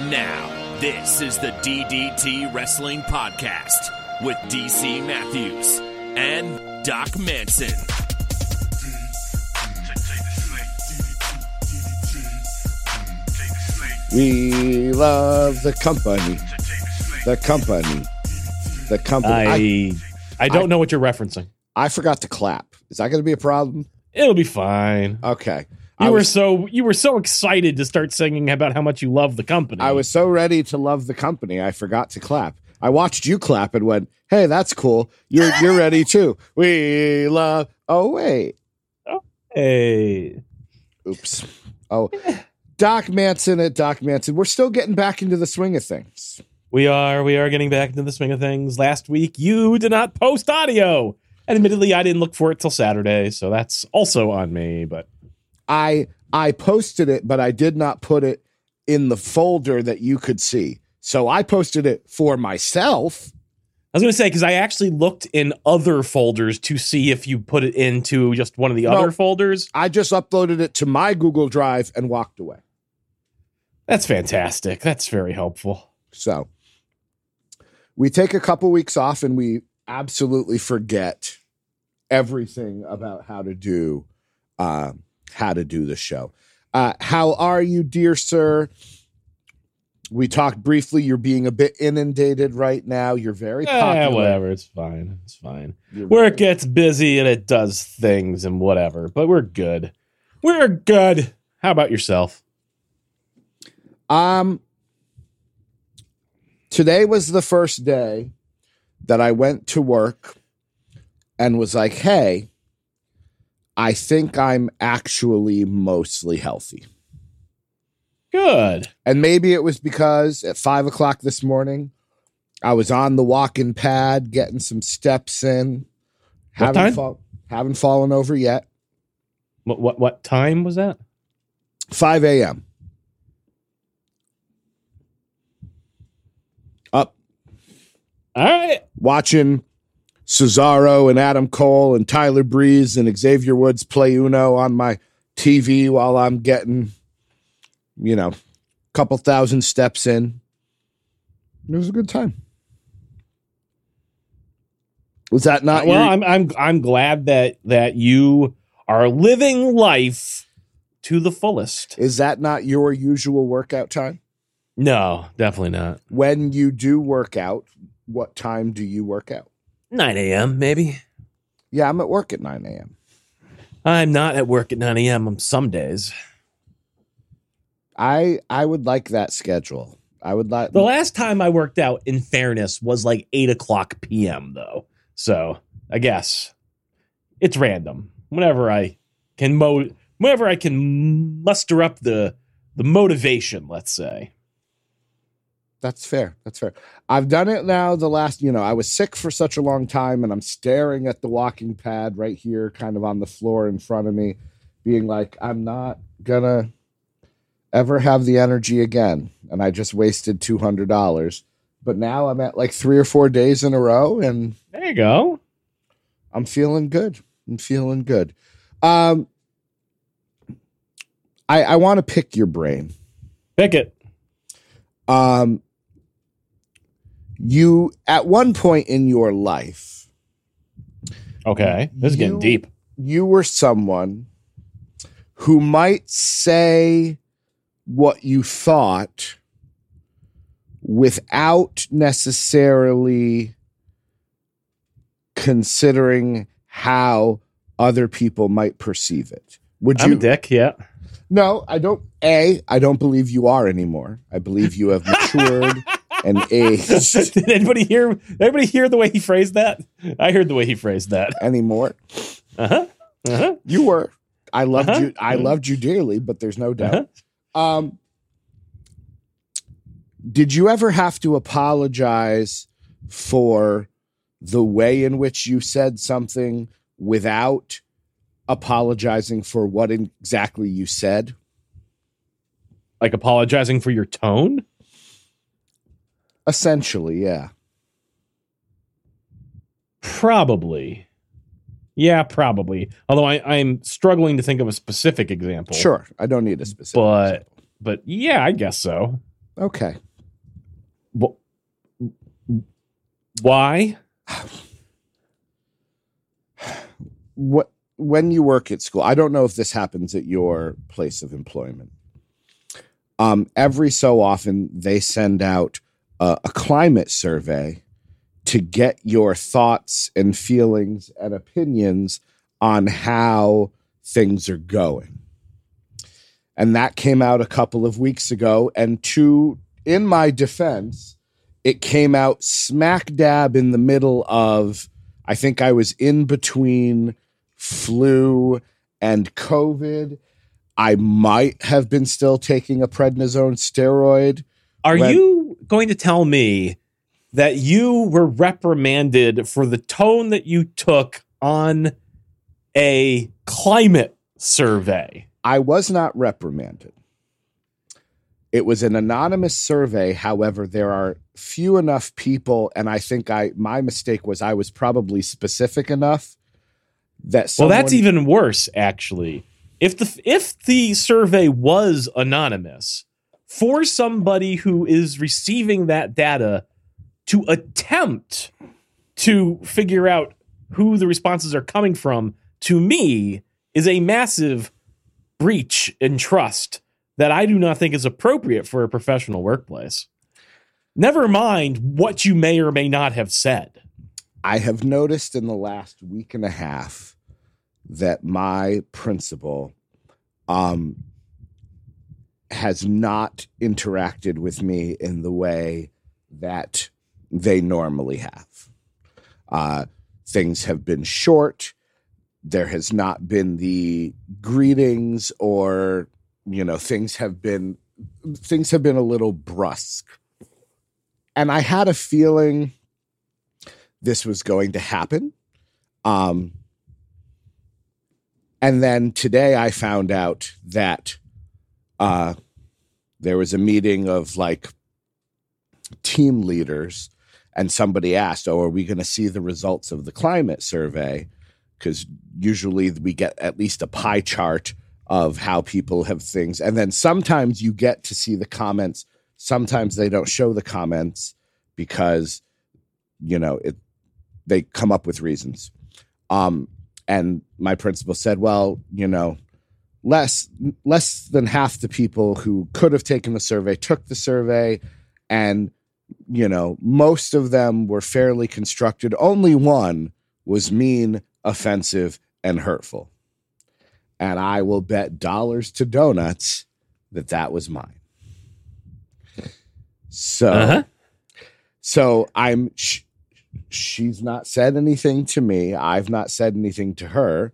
And now, this is the DDT Wrestling Podcast with DC Matthews and Doc Manson. We love the company. The company. The company. I, I I don't know what you're referencing. I forgot to clap. Is that going to be a problem? It'll be fine. Okay. You I were was, so you were so excited to start singing about how much you love the company. I was so ready to love the company. I forgot to clap. I watched you clap and went, "Hey, that's cool. You're you're ready too. We love." Oh wait. hey. Oops. Oh, Doc Manson at Doc Manson. We're still getting back into the swing of things. We are we are getting back into the swing of things. Last week you did not post audio. And admittedly I didn't look for it till Saturday, so that's also on me, but I I posted it, but I did not put it in the folder that you could see. So I posted it for myself. I was going to say because I actually looked in other folders to see if you put it into just one of the No. other folders. I just uploaded it to my Google Drive and walked away. That's fantastic. That's very helpful. So we take a couple weeks off and we absolutely forget everything about how to do uh, how to do the show. Uh, how are you, dear sir? We talked briefly. You're being a bit inundated right now. You're very Eh, popular. whatever. It's fine. It's fine. You're Work very- gets busy and it does things and whatever, but we're good. We're good. How about yourself? Um, today was the first day that I went to work and was like, hey, I think I'm actually mostly healthy. Good. And maybe it was because at five o'clock this morning, I was on the walking pad getting some steps in. What haven't, time? fall- haven't fallen over yet. What what what time was that? 5 a.m. Up All right. watching Cesaro and Adam Cole and Tyler Breeze and Xavier Woods play Uno on my TV while I'm getting, you know, a couple thousand steps in. It was a good time. Was that not uh, well, your, I'm I'm I'm glad that that you are living life to the fullest. is that not your usual workout time? No, definitely not. When you do work out, what time do you work out? 9 a.m. maybe. Yeah, I'm at work at 9 a.m. I'm not at work at 9 a.m. on some days. I I would like that schedule. I would like The last time I worked out, in fairness, was like 8 o'clock p.m., though. So I guess it's random. Whenever I can mo whenever I can muster up the the motivation, let's say. That's fair. That's fair. I've done it now the last, you know, I was sick for such a long time and I'm staring at the walking pad right here, kind of on the floor in front of me, being like, I'm not gonna ever have the energy again. And I just wasted two hundred dollars. But now I'm at like three or four days in a row and There you go. I'm feeling good. I'm feeling good. Um I, I want to pick your brain. Pick it. um you at one point in your life Okay. This is getting deep. you were someone who might say what you thought without necessarily considering how other people might perceive it would you I'm you a dick, yeah. no i don't a i don't believe you are anymore i believe you have matured and aged did anybody hear did anybody hear the way he phrased that? I heard the way he phrased that. anymore Uh-huh. Uh-huh. You were. I loved Uh-huh. you. I loved you dearly, but there's no doubt. Um, did you ever have to apologize for the way in which you said something without apologizing for what exactly you said? Like apologizing for your tone? Essentially, yeah. Probably. Yeah, probably. Although I, I'm struggling to think of a specific example. Sure. I don't need a specific. But example. but yeah, I guess so. Okay. Wh- Why? what when you work at school, I don't know if this happens at your place of employment. Um, every so often, they send out a, a climate survey to get your thoughts and feelings and opinions on how things are going. And that came out a couple of weeks ago. And to, in my defense, it came out smack dab in the middle of, I think I was in between flu and COVID. I might have been still taking a prednisone steroid. Are When- you going to tell me that you were reprimanded for the tone that you took on a climate survey? I was not reprimanded. It was an anonymous survey. However, there are few enough people, and I think I my mistake was I was probably specific enough that Well, that's even worse, actually. If the if the survey was anonymous, for somebody who is receiving that data to attempt to figure out who the responses are coming from, to me, is a massive breach in trust that I do not think is appropriate for a professional workplace. Never mind what you may or may not have said. I have noticed in the last week and a half that my principal um, has not interacted with me in the way that they normally have. Uh, things have been short. There has not been the greetings, or you know, things have been things have been a little brusque. And I had a feeling this was going to happen. Um, and then today I found out that uh, there was a meeting of like team leaders, and somebody asked, Oh, are we going to see the results of the climate survey? Because usually we get at least a pie chart of how people have things. And then sometimes you get to see the comments. Sometimes they don't show the comments because, you know, it, they come up with reasons. Um, and my principal said, well, you know, less less than half the people who could have taken the survey took the survey, and you know, most of them were fairly constructed. Only one was mean, offensive, and hurtful. And I will bet dollars to donuts that that was mine. So, Uh-huh. so I'm. Sh- she's not said anything to me. I've not said anything to her.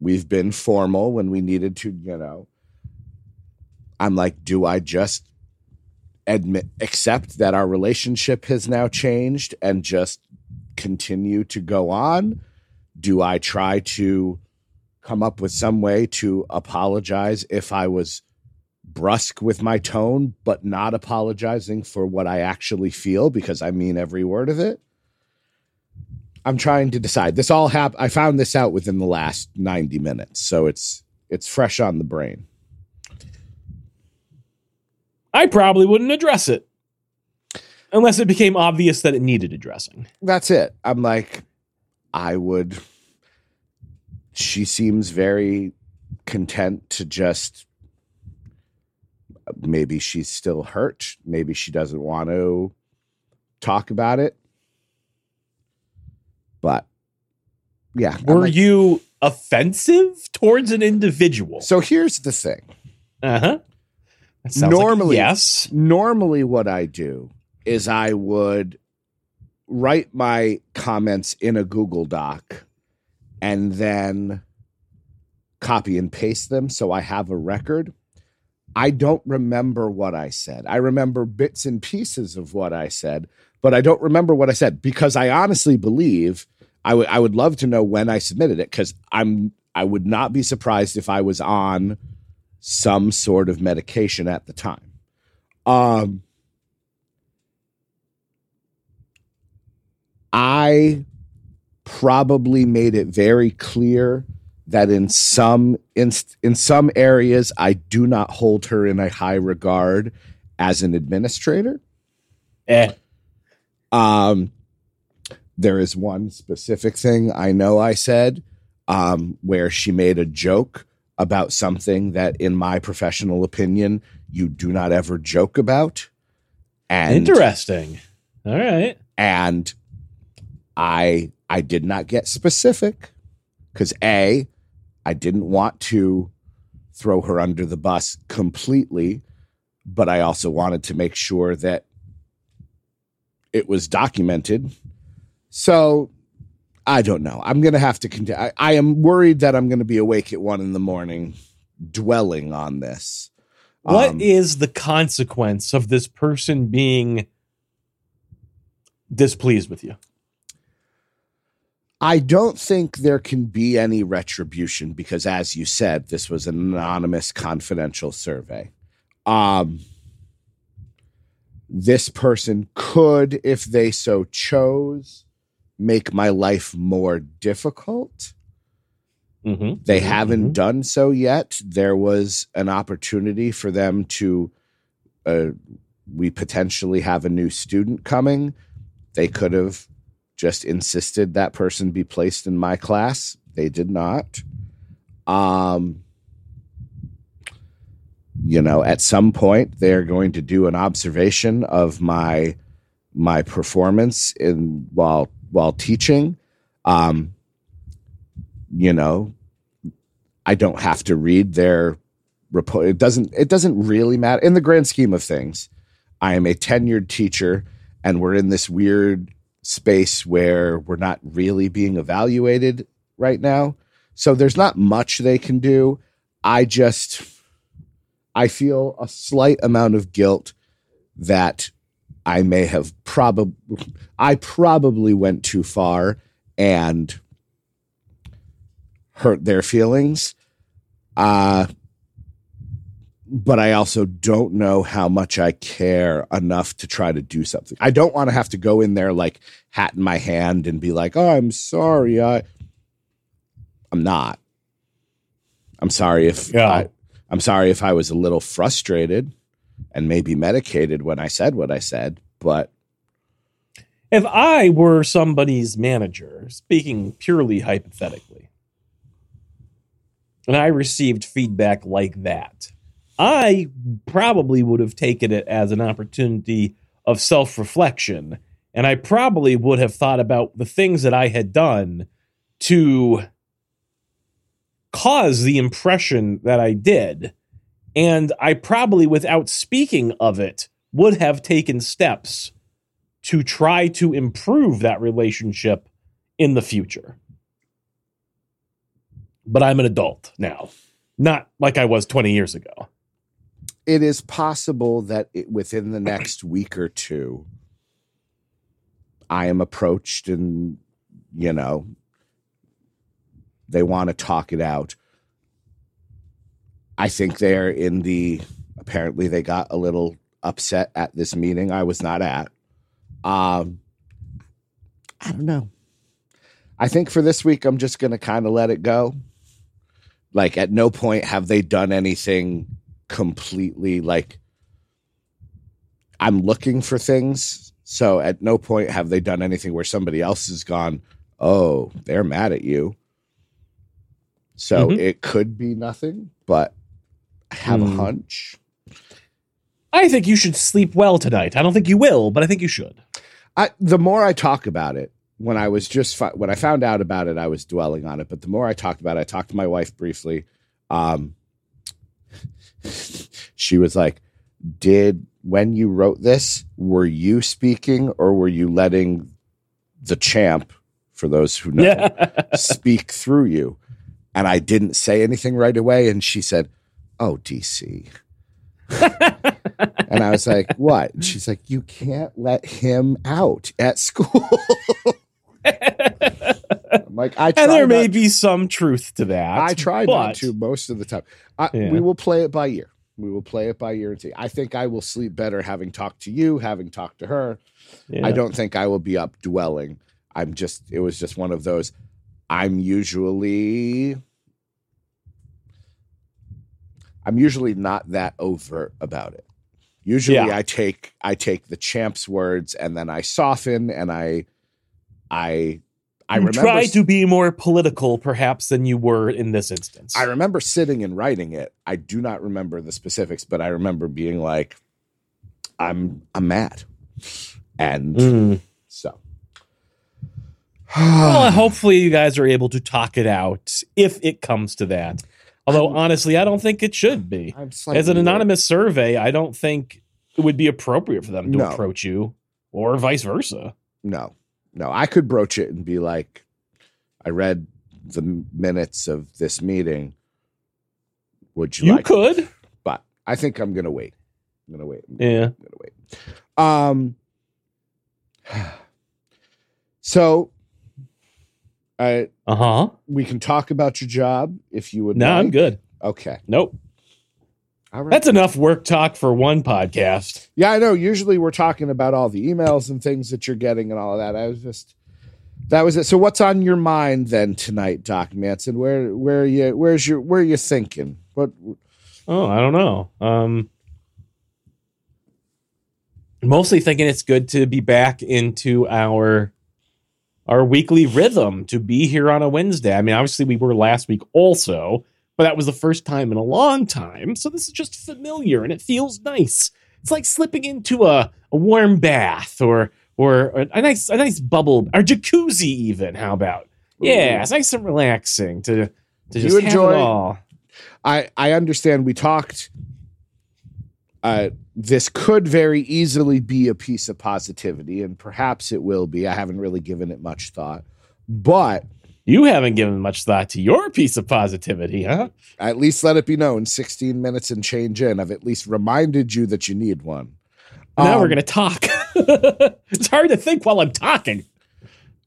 We've been formal when we needed to, you know. I'm like, do I just admit accept that our relationship has now changed and just continue to go on? Do I try to come up with some way to apologize if I was brusque with my tone, but not apologizing for what I actually feel because I mean every word of it? I'm trying to decide. This all happened. I found this out within the last 90 minutes, so it's it's fresh on the brain. I probably wouldn't address it unless it became obvious that it needed addressing. That's it. I'm like, I would. She seems very content to just. Maybe she's still hurt. Maybe she doesn't want to talk about it. But yeah. Were like- you offensive towards an individual? so here's the thing. Uh huh. Normally- yes. normally what I do is I would write my comments in a Google Doc and then copy and paste them so I have a record. I don't remember what I said. I remember bits and pieces of what I said, but I don't remember what I said because I honestly believe I would I would love to know when I submitted it cuz I'm I would not be surprised if I was on some sort of medication at the time. Um, I probably made it very clear that in some inst- in some areas I do not hold her in a high regard as an administrator. Eh. Um, there is one specific thing I know I said um, where she made a joke about something that, in my professional opinion, you do not ever joke about. And Interesting. All right. and I I did not get specific because a I didn't want to throw her under the bus completely, but I also wanted to make sure that it was documented. So I don't know. I'm gonna have to continue. I, I am worried that I'm gonna be awake at one in the morning, dwelling on this. What is Um, the consequence of this person being displeased with you? I don't think there can be any retribution because, as you said, this was an anonymous, confidential survey. Um, this person could, if they so chose, make my life more difficult. Mm-hmm. They haven't done so yet. There was an opportunity for them to. Uh, we potentially have a new student coming. They could have just insisted that person be placed in my class. They did not. Um, you know, at some point they're going to do an observation of my my performance in while while teaching. Um, you know, I don't have to read their report. It doesn't it doesn't really matter in the grand scheme of things. I am a tenured teacher and we're in this weird space where we're not really being evaluated right now. So there's not much they can do. I just I feel a slight amount of guilt that I may have probably I probably went too far and hurt their feelings. Uh but I also don't know how much I care enough to try to do something. I don't want to have to go in there like hat in my hand and be like, "Oh, I'm sorry. I I'm not. I'm sorry if Yeah. I, I'm sorry if I was a little frustrated and maybe medicated when I said what I said, but If I were somebody's manager, speaking purely hypothetically, and I received feedback like that, I probably would have taken it as an opportunity of self reflection. And I probably would have thought about the things that I had done to cause the impression that I did. And I probably, without speaking of it, would have taken steps to try to improve that relationship in the future. But I'm an adult now, not like I was 20 years ago. it is possible that it, within the next week or two, I am approached and, you know, they want to talk it out. I think they're in the, apparently, they got a little upset at this meeting I was not at. Um, I don't know. I think for this week, I'm just going to kind of let it go. Like, at no point have they done anything completely like I'm looking for things. So at no point have they done anything where somebody else has gone, "Oh, they're mad at you." So Mhm. it could be nothing, but I have Hmm. a hunch. I think you should sleep well tonight. I don't think you will, but I think you should. I, the more I talk about it, when I was just fi- when I found out about it, I was dwelling on it. But the more I talked about it, I talked to my wife briefly. Um, she was like, "Did when you wrote this, were you speaking or were you letting the champ, for those who know, Yeah. speak through you?" And I didn't say anything right away, and she said, "Oh, DC." and I was like, "What?" And she's like, "You can't let him out at school." I'm like, I and there may not- be some truth to that. I try but not to most of the time. I, Yeah. We will play it by ear. We will play it by ear and see. I think I will sleep better having talked to you, having talked to her. Yeah. I don't think I will be up dwelling. I'm just. It was just one of those. I'm usually. I'm usually not that overt about it. Usually Yeah. I take I take the champ's words and then I soften and I I I remember try to be more political, perhaps, than you were in this instance. I remember sitting and writing it. I do not remember the specifics, but I remember being like, I'm I'm mad. And Mm. so Well, hopefully you guys are able to talk it out if it comes to that. Although honestly, I don't think it should be. As an anonymous survey, I don't think it would be appropriate for them to No. approach you, or vice versa. no, no. I could broach it and be like, I read the minutes of this meeting. Would you, You like? could, But I think I'm gonna wait. I'm gonna wait. Yeah. I'm gonna wait. Um. So, I Uh huh. we can talk about your job if you would. No, I'm good. Okay. Nope. Right. That's enough work talk for one podcast. Yeah, I know. Usually we're talking about all the emails and things that you're getting and all of that. I was just that was it. So what's on your mind then tonight, Doc Manson? Where where are you where's your where are you thinking? What Oh, I don't know. Um, mostly thinking it's good to be back into our our weekly rhythm to be here on a Wednesday. I mean, obviously we were last week also, but that was the first time in a long time. So this is just familiar and it feels nice. It's like slipping into a, a warm bath or or a, nice a nice bubble or jacuzzi even. How about? Yeah, it's nice and relaxing to to You just have enjoy- all. I I understand we talked uh this could very easily be a piece of positivity and perhaps it will be. I haven't really given it much thought. But You haven't given much thought to your piece of positivity, huh? at least let it be known 16 minutes and change in. I've at least reminded you that you need one. now Um, we're going to talk. it's hard to think while I'm talking.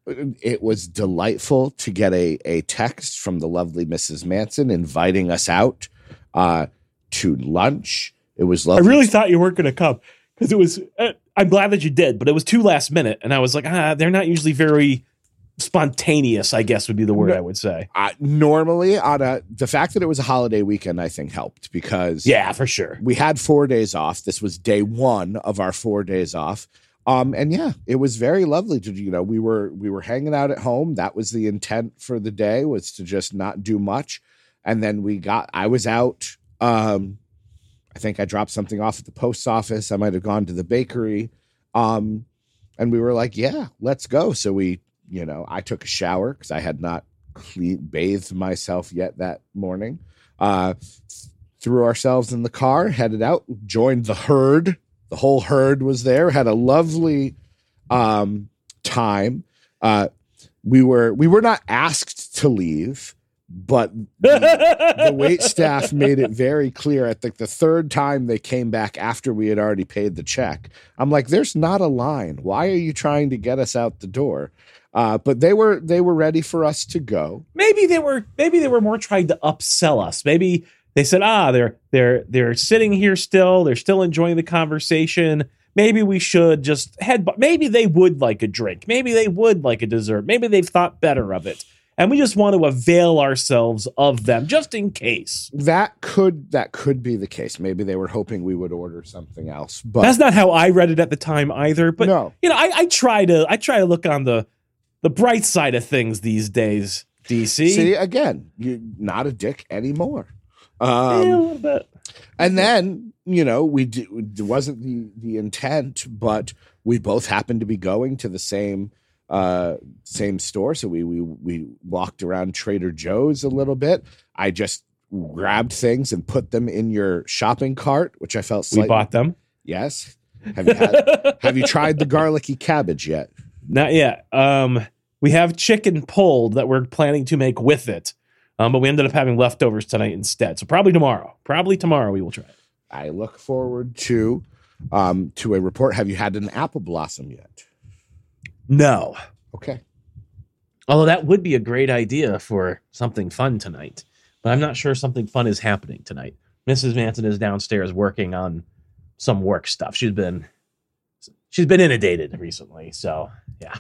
it was delightful to get a, a text from the lovely Mrs. Manson inviting us out uh, to lunch. It was lovely. I really thought you weren't going to come because it was. Uh, I'm glad that you did, but it was too last minute, and I was like, ah, they're not usually very spontaneous. I guess would be the word No. I would say. uh, normally on a the fact that it was a holiday weekend, I think helped because Yeah, for sure. we had four days off. This was day one of our four days off. Um, and yeah, it was very lovely to you know we were we were hanging out at home. That was the intent for the day was to just not do much. And then we got I was out. Um, I think I dropped something off at the post office. I might have gone to the bakery. Um, and we were like, yeah, let's go. So we, you know, I took a shower because I had not clean bathed myself yet that morning. Uh, threw ourselves in the car, headed out, joined the herd. The whole herd was there. Had a lovely um, time. Uh, we were we were not asked to leave, but the, the wait staff made it very clear. I think the third time they came back after we had already paid the check. I'm like, "There's not a line. Why are you trying to get us out the door?" Uh, but they were they were ready for us to go. maybe they were maybe they were more trying to upsell us. Maybe they said, ah, they're they're they're sitting here still, they're still enjoying the conversation. Maybe we should just head. Maybe they would like a drink. Maybe they would like a dessert. Maybe they've thought better of it, and we just want to avail ourselves of them just in case. That could that could be the case. Maybe they were hoping we would order something else. But That's not how I read it at the time either. But no, you know, I, I try to I try to look on the the bright side of things these days. DC, see again, you're not a dick anymore. Yeah, Um, a little bit. and then you know we d- it wasn't the the intent but we both happened to be going to the same uh same store so we we we walked around trader joe's a little bit i just grabbed things and put them in your shopping cart which i felt We bought them. yes have you had have you tried the garlicky cabbage yet Not yet. Um, we have chicken pulled that we're planning to make with it. Um, but we ended up having leftovers tonight instead. So probably tomorrow. Probably tomorrow we will try it. i look forward to um to a report have you had an apple blossom yet No. okay Although that would be a great idea for something fun tonight. But I'm not sure something fun is happening tonight. Mrs. Manson is downstairs working on some work stuff. She's been she's been inundated recently. So yeah.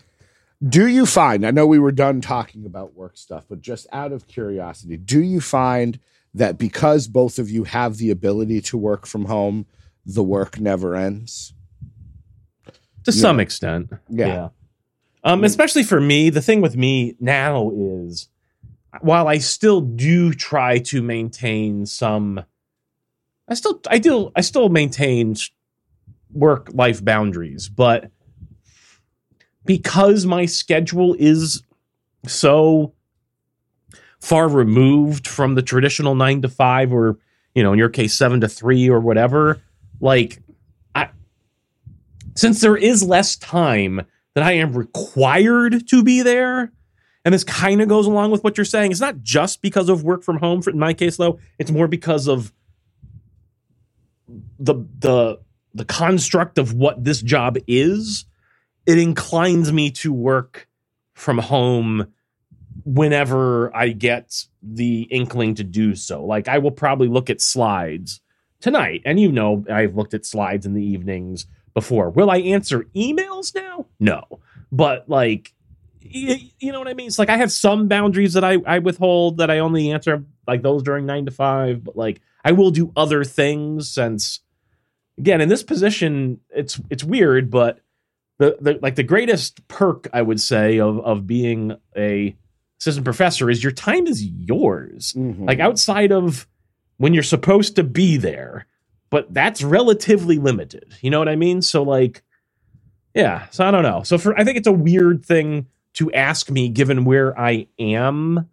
Do you find, I know we were done talking about work stuff, but just out of curiosity, do you find that because both of you have the ability to work from home, the work never ends. to Yeah. some extent. Yeah. Um, especially for me, the thing with me now is while I still do try to maintain some I still I do I still maintain work life boundaries, but because my schedule is so far removed from the traditional 9 to 5 or you know in your case 7 to 3 or whatever like I since there is less time that I am required to be there. And this kind of goes along with what you're saying. It's not just because of work from home. In my case, though, it's more because of the the the construct of what this job is. It inclines me to work from home whenever I get the inkling to do so. Like I will probably look at slides tonight, and you know I've looked at slides in the evenings before. Will I answer emails now? No. But like y- you know what I mean? It's like I have some boundaries that I, I withhold that I only answer like those during nine to five, but like I will do other things since again in this position it's it's weird, but the, the like the greatest perk I would say of of being a assistant professor is your time is yours. Mhm. Like outside of when you're supposed to be there, but that's relatively limited. You know what I mean? So like, yeah. So I don't know. So for I think it's a weird thing to ask me given where I am,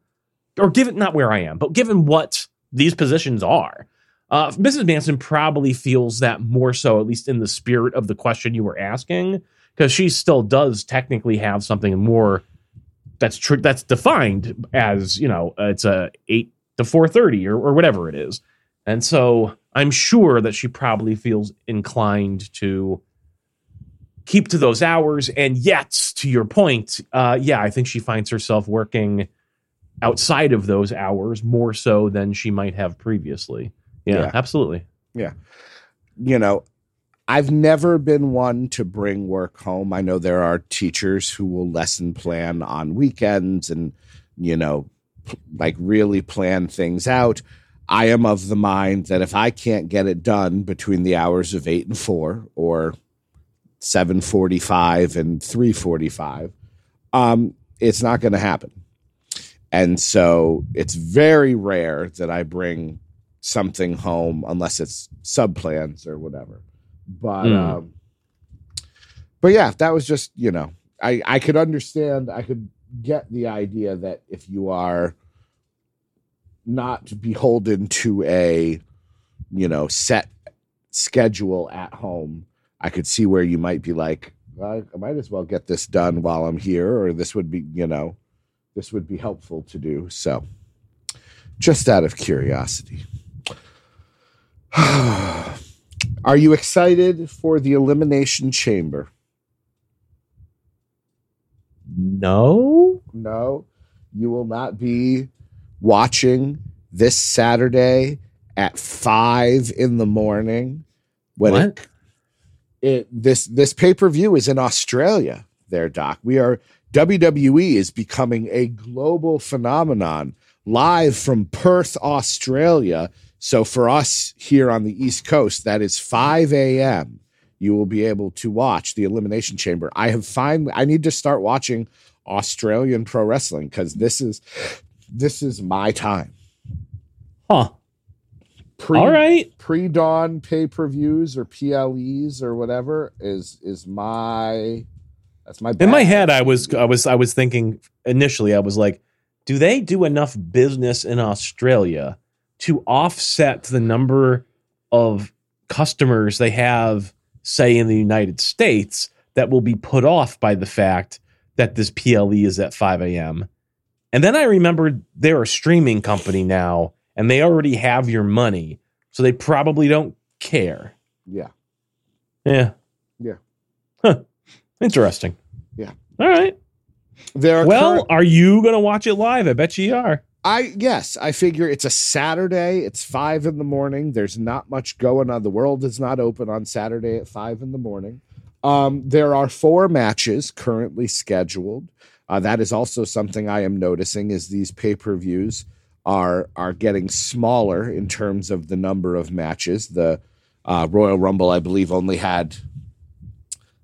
or given not where I am, but given what these positions are. Uh, Mrs. Manson probably feels that more so, at least in the spirit of the question you were asking, because she still does technically have something more that's true that's defined as you know it's a eight to four thirty or, or whatever it is, and so I'm sure that she probably feels inclined to keep to those hours. And yet, to your point, uh, yeah, I think she finds herself working outside of those hours more so than she might have previously. Yeah, Yeah. absolutely. Yeah. You know, I've never been one to bring work home. I know there are teachers who will lesson plan on weekends and, you know, like really plan things out. I am of the mind that if I can't get it done between the hours of 8 and 4 or 7:45 and 3:45, um it's not going to happen. And so it's very rare that I bring something home unless it's sub plans or whatever. But Hmm. um but yeah, that was just, you know, I I could understand, I could get the idea that if you are not beholden to a you know, set schedule at home, I could see where you might be like, well, I might as well get this done while I'm here or this would be, you know, this would be helpful to do. So just out of curiosity. Are you excited for the Elimination Chamber? No. No, you will not be watching this Saturday at five in the morning. When it, What? it this this pay per view is in Australia. There, Doc. We are WWE is becoming a global phenomenon live from Perth, Australia. So for us here on the East Coast, that is 5 a.m. You will be able to watch the Elimination Chamber. I have finally I need to start watching Australian pro wrestling because this is this is my time. Huh. Pre, All right. pre dawn pay per views or PLEs or whatever is is my that's my In my head, I was I was I was thinking initially, I was like, do they do enough business in Australia to offset the number of customers they have, say, in the United States, that will be put off by the fact that this PLE is at 5 a.m. And then I remembered they're a streaming company now, and they already have your money, so they probably don't care. Yeah. Yeah. Yeah. Huh. Interesting. Yeah. All right. There are Well, current- are you going to watch it live? I bet you are. I yes, I figure it's a Saturday. It's five in the morning. There's not much going on. The world is not open on Saturday at five in the morning. Um, there are four matches currently scheduled. Uh, that is also something I am noticing is these pay per views are are getting smaller in terms of the number of matches. The Uh, Royal Rumble, I believe, only had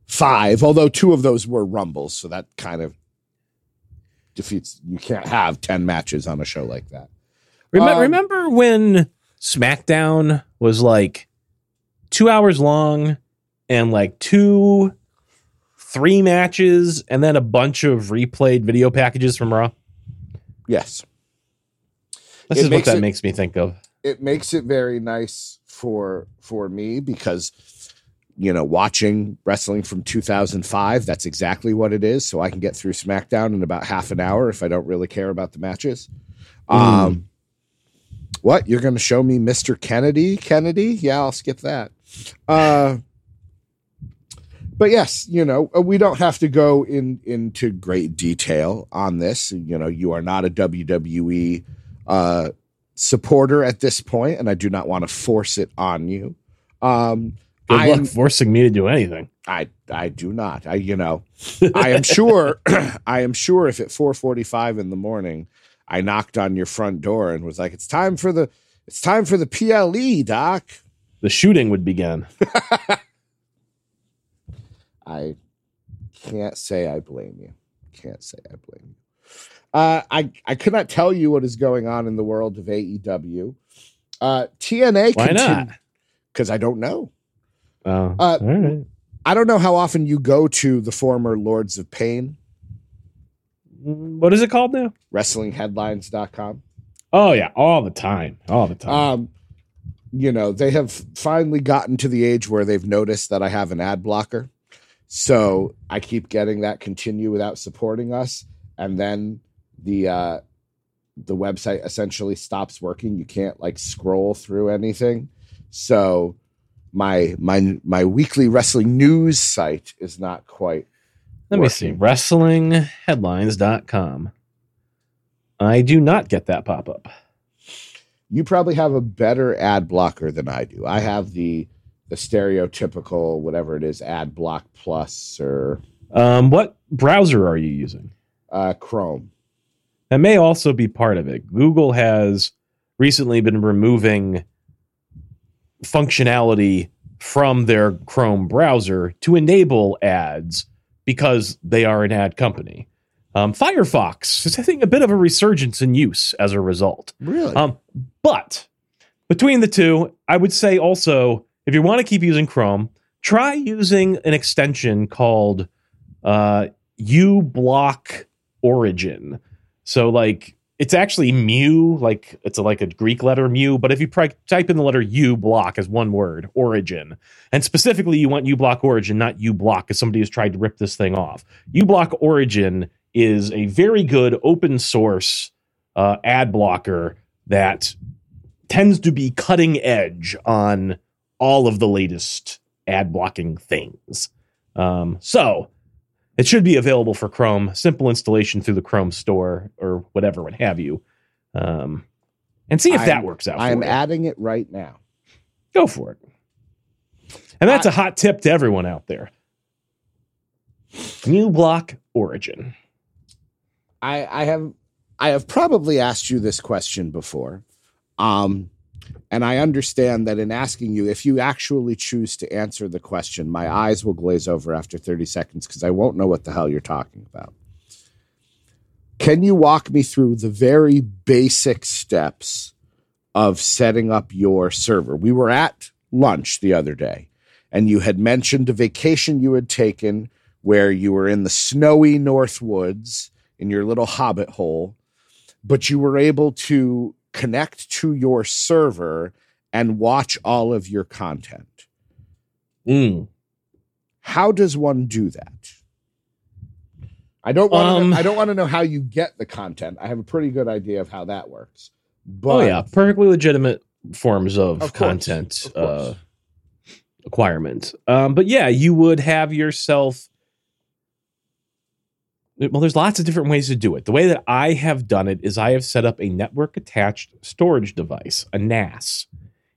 five, although two of those were Rumbles. So that kind of defeats, you can't have 10 matches on a show like that. Remember, Um, remember when SmackDown was like two hours long and like two, three matches, and then a bunch of replayed video packages from Raw? Yes. This It is what that it- makes me think of. it makes it very nice for for me because you know watching wrestling from 2005 that's exactly what it is. So i can get through smackdown in about half an hour if i don't really care about the matches. Um what? You're going to show me mr kennedy? Kennedy? Yeah i'll skip that. Uh but yes you know uh, we don't have to go in into great detail on this you know you are not a wwe uh supporter at this point, and I do not want to force it on you. Um, Good luck am, forcing me to do anything. I I do not. I you know, I am sure. I am sure if at four forty five in the morning, I knocked on your front door and was like, "It's time for the it's time for the PLE, Doc." The shooting would begin. I can't say I blame you. Can't say I blame you. Uh, I I could not tell you what is going on in the world of AEW. Uh, TNA. Why not? Because I don't know. Oh, Uh, right. I don't know how often you go to the former Lords of Pain, What is it called now? WrestlingHeadlines.com. Oh yeah, all the time, all the time. Um, you know, they have finally gotten to the age where they've noticed that I have an ad blocker. So I keep getting that continue without supporting us. And then the uh the website essentially stops working. You can't like scroll through anything. So my my my weekly wrestling news site is not quite Let me see. working. WrestlingHeadlines.com. I do not get that pop up. you probably have a better ad blocker than I do. I have the the stereotypical whatever it is ad block plus or Um, what browser are you using? uh, Chrome. That may also be part of it. Google has recently been removing functionality from their Chrome browser to enable ads because they are an ad company. Um, Firefox is, I think, a bit of a resurgence in use as a result. Really? Um, but between the two, I would say also if you want to keep using Chrome, try using an extension called uh, uBlock Origin. So like it's actually mu, like it's a, like a Greek letter mu. But if you pri- type in the letter U block as one word, origin, and specifically you want uBlock Origin, not u block, because somebody has tried to rip this thing off. uBlock Origin is a very good open source uh, ad blocker that tends to be cutting edge on all of the latest ad blocking things. Um, so it should be available for Chrome. Simple installation through the Chrome store or whatever, what have you. Um, and see if that I'm- works out. I am adding it right now. Go for it. And that's a hot tip to everyone out there. New block origin. I, I have I have probably asked you this question before. Um and I understand that in asking you, if you actually choose to answer the question, my eyes will glaze over after 30 seconds because I won't know what the hell you're talking about. Can you walk me through the very basic steps of setting up your server? We were at lunch the other day, and you had mentioned a vacation you had taken where you were in the snowy North Woods in your little hobbit hole, but you were able to connect to your server and watch all of your content. Mm. How does one do that? I don't want Um, to. I don't want to know how you get the content. I have a pretty good idea of how that works. But oh yeah, perfectly legitimate forms of, Of course, content of course. uh, acquirement. Um, but yeah, you would have yourself. Well, there's lots of different ways to do it. The way that I have done it is I have set up a network attached storage device, a NAS,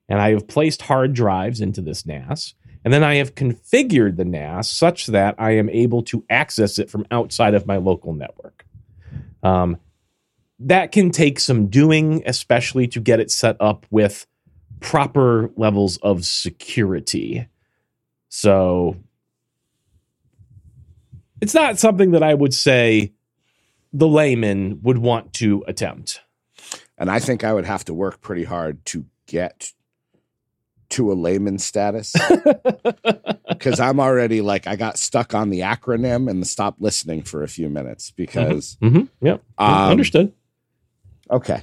and I have placed hard drives into this NAS. And then I have configured the NAS such that I am able to access it from outside of my local network. Um, that can take some doing, especially to get it set up with proper levels of security. So it's not something that I would say the layman would want to attempt. And I think I would have to work pretty hard to get to a layman status because I'm already like I got stuck on the acronym and stopped listening for a few minutes because Mm-hmm. Yep. um, Understood. okay,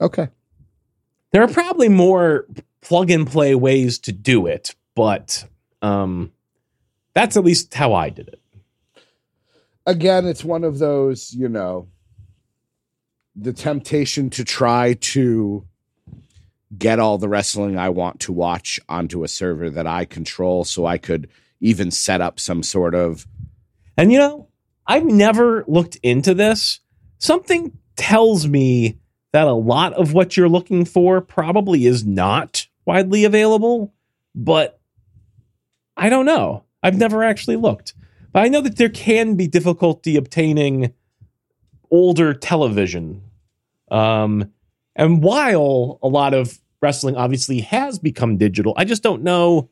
okay, There are probably more plug and play ways to do it, but um, that's at least how I did it. again, it's one of those you know the temptation to try to get all the wrestling I want to watch onto a server that I control so I could even set up some sort of And you know, I've never looked into this. Something tells me that a lot of what you're looking for probably is not widely available, but I don't know. I've never actually looked. But I know that there can be difficulty obtaining older television. Um, and while a lot of wrestling obviously has become digital, I just don't know.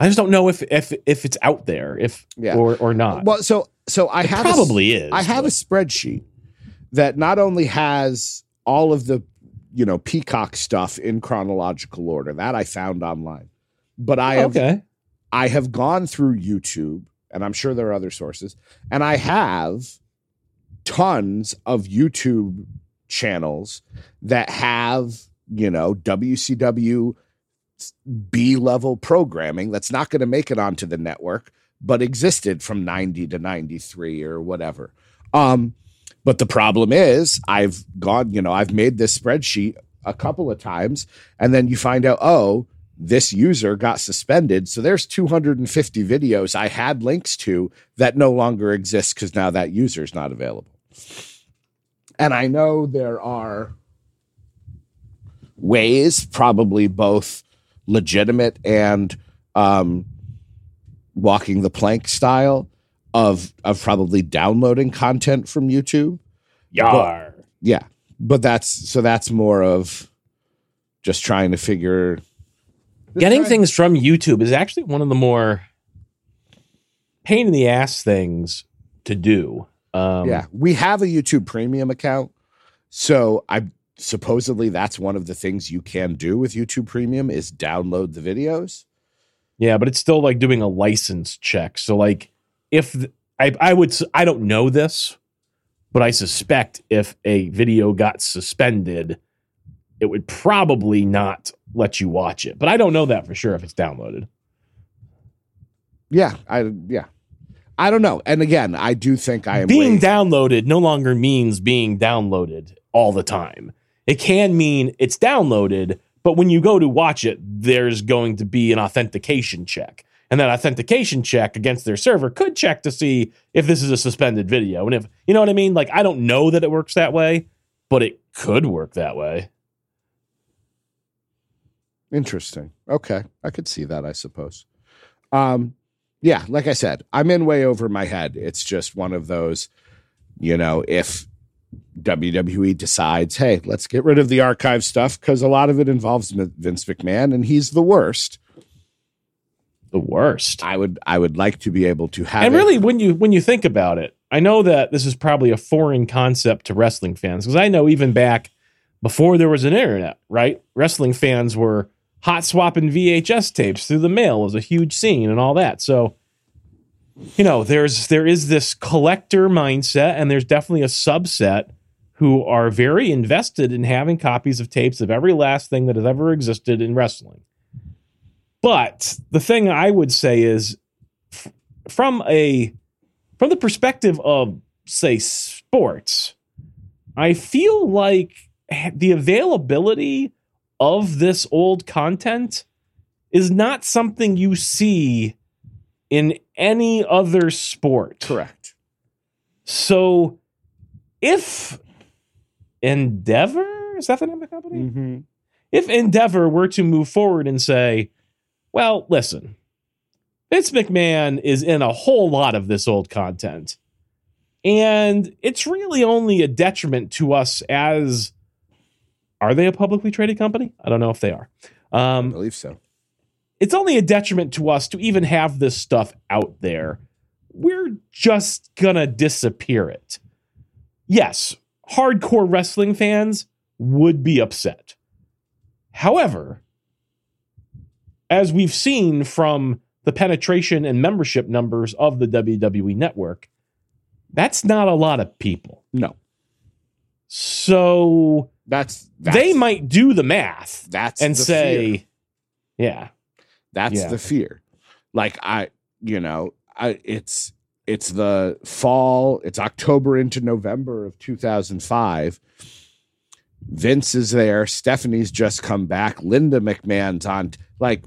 I just don't know if if if it's out there, if Yeah. or or not. well so so I It have a probably is. I have a spreadsheet that not only has all of the you know peacock stuff in chronological order that I found online, but I have okay. I have gone through YouTube and I'm sure there are other sources, and I have tons of YouTube channels that have you know WCW B level programming that's not going to make it onto the network, but existed from 90 to 93 or whatever. Um, but the problem is, I've gone, you know, I've made this spreadsheet a couple of times, and then you find out, oh, this user got suspended. So there's 250 videos I had links to that no longer exist because now that user is not available. And I know there are ways, probably both legitimate and um, walking the plank style of of probably downloading content from YouTube. Yar. Yeah, but that's so that's more of just trying to figure Getting trying- things from YouTube is actually one of the more pain in the ass things to do. Um, yeah, we have a YouTube Premium account, so I supposedly that's one of the things you can do with YouTube Premium is download the videos. Yeah, but it's still like doing a license check. So like if th- I I would I don't know this, but I suspect if a video got suspended, it would probably not let you watch it. But I don't know that for sure if it's downloaded. Yeah, I yeah, I don't know. And again, I do think I am being downloaded no longer means being downloaded all the time. It can mean it's downloaded, but when you go to watch it, there's going to be an authentication check. And that authentication check against their server could check to see if this is a suspended video. And if, you know what I mean? Like, I don't know that it works that way, but it could work that way. Interesting. Okay. I could see that, I suppose. Um, yeah, like I said, I'm in way over my head. It's just one of those, you know, if WWE decides, hey, let's get rid of the archive stuff because a lot of it involves M- Vince McMahon and he's the worst. The worst. I would I would like to be able to have and it- really when you when you think about it i know that this is probably a foreign concept to wrestling fans because i know even back before there was an internet right wrestling fans were hot swapping vhs tapes through the mail was a huge scene and all that. So you know there's there is this collector mindset and there's definitely a subset who are very invested in having copies of tapes of every last thing that has ever existed in wrestling. But the thing i would say is f- from a from the perspective of say sports i feel like the availability of this old content is not something you see in any other sport correct. so if endeavor is that the name of the company Mm-hmm. if Endeavor were to move forward and say, well, listen, Vince McMahon is in a whole lot of this old content, and it's really only a detriment to us as are they a publicly traded company? I don't know if they are. I Um, believe so. it's only a detriment to us to even have this stuff out there. We're just gonna disappear it. Yes, hardcore wrestling fans would be upset. However, as we've seen from the penetration and membership numbers of the WWE network, that's not a lot of people. No, So that's, that's they might do the math that's and the say, fear. yeah, That's Yeah. the fear. Like I, you know, I it's it's the fall, it's October into November of 2005. Vince is there, Stephanie's just come back, Linda McMahon's on like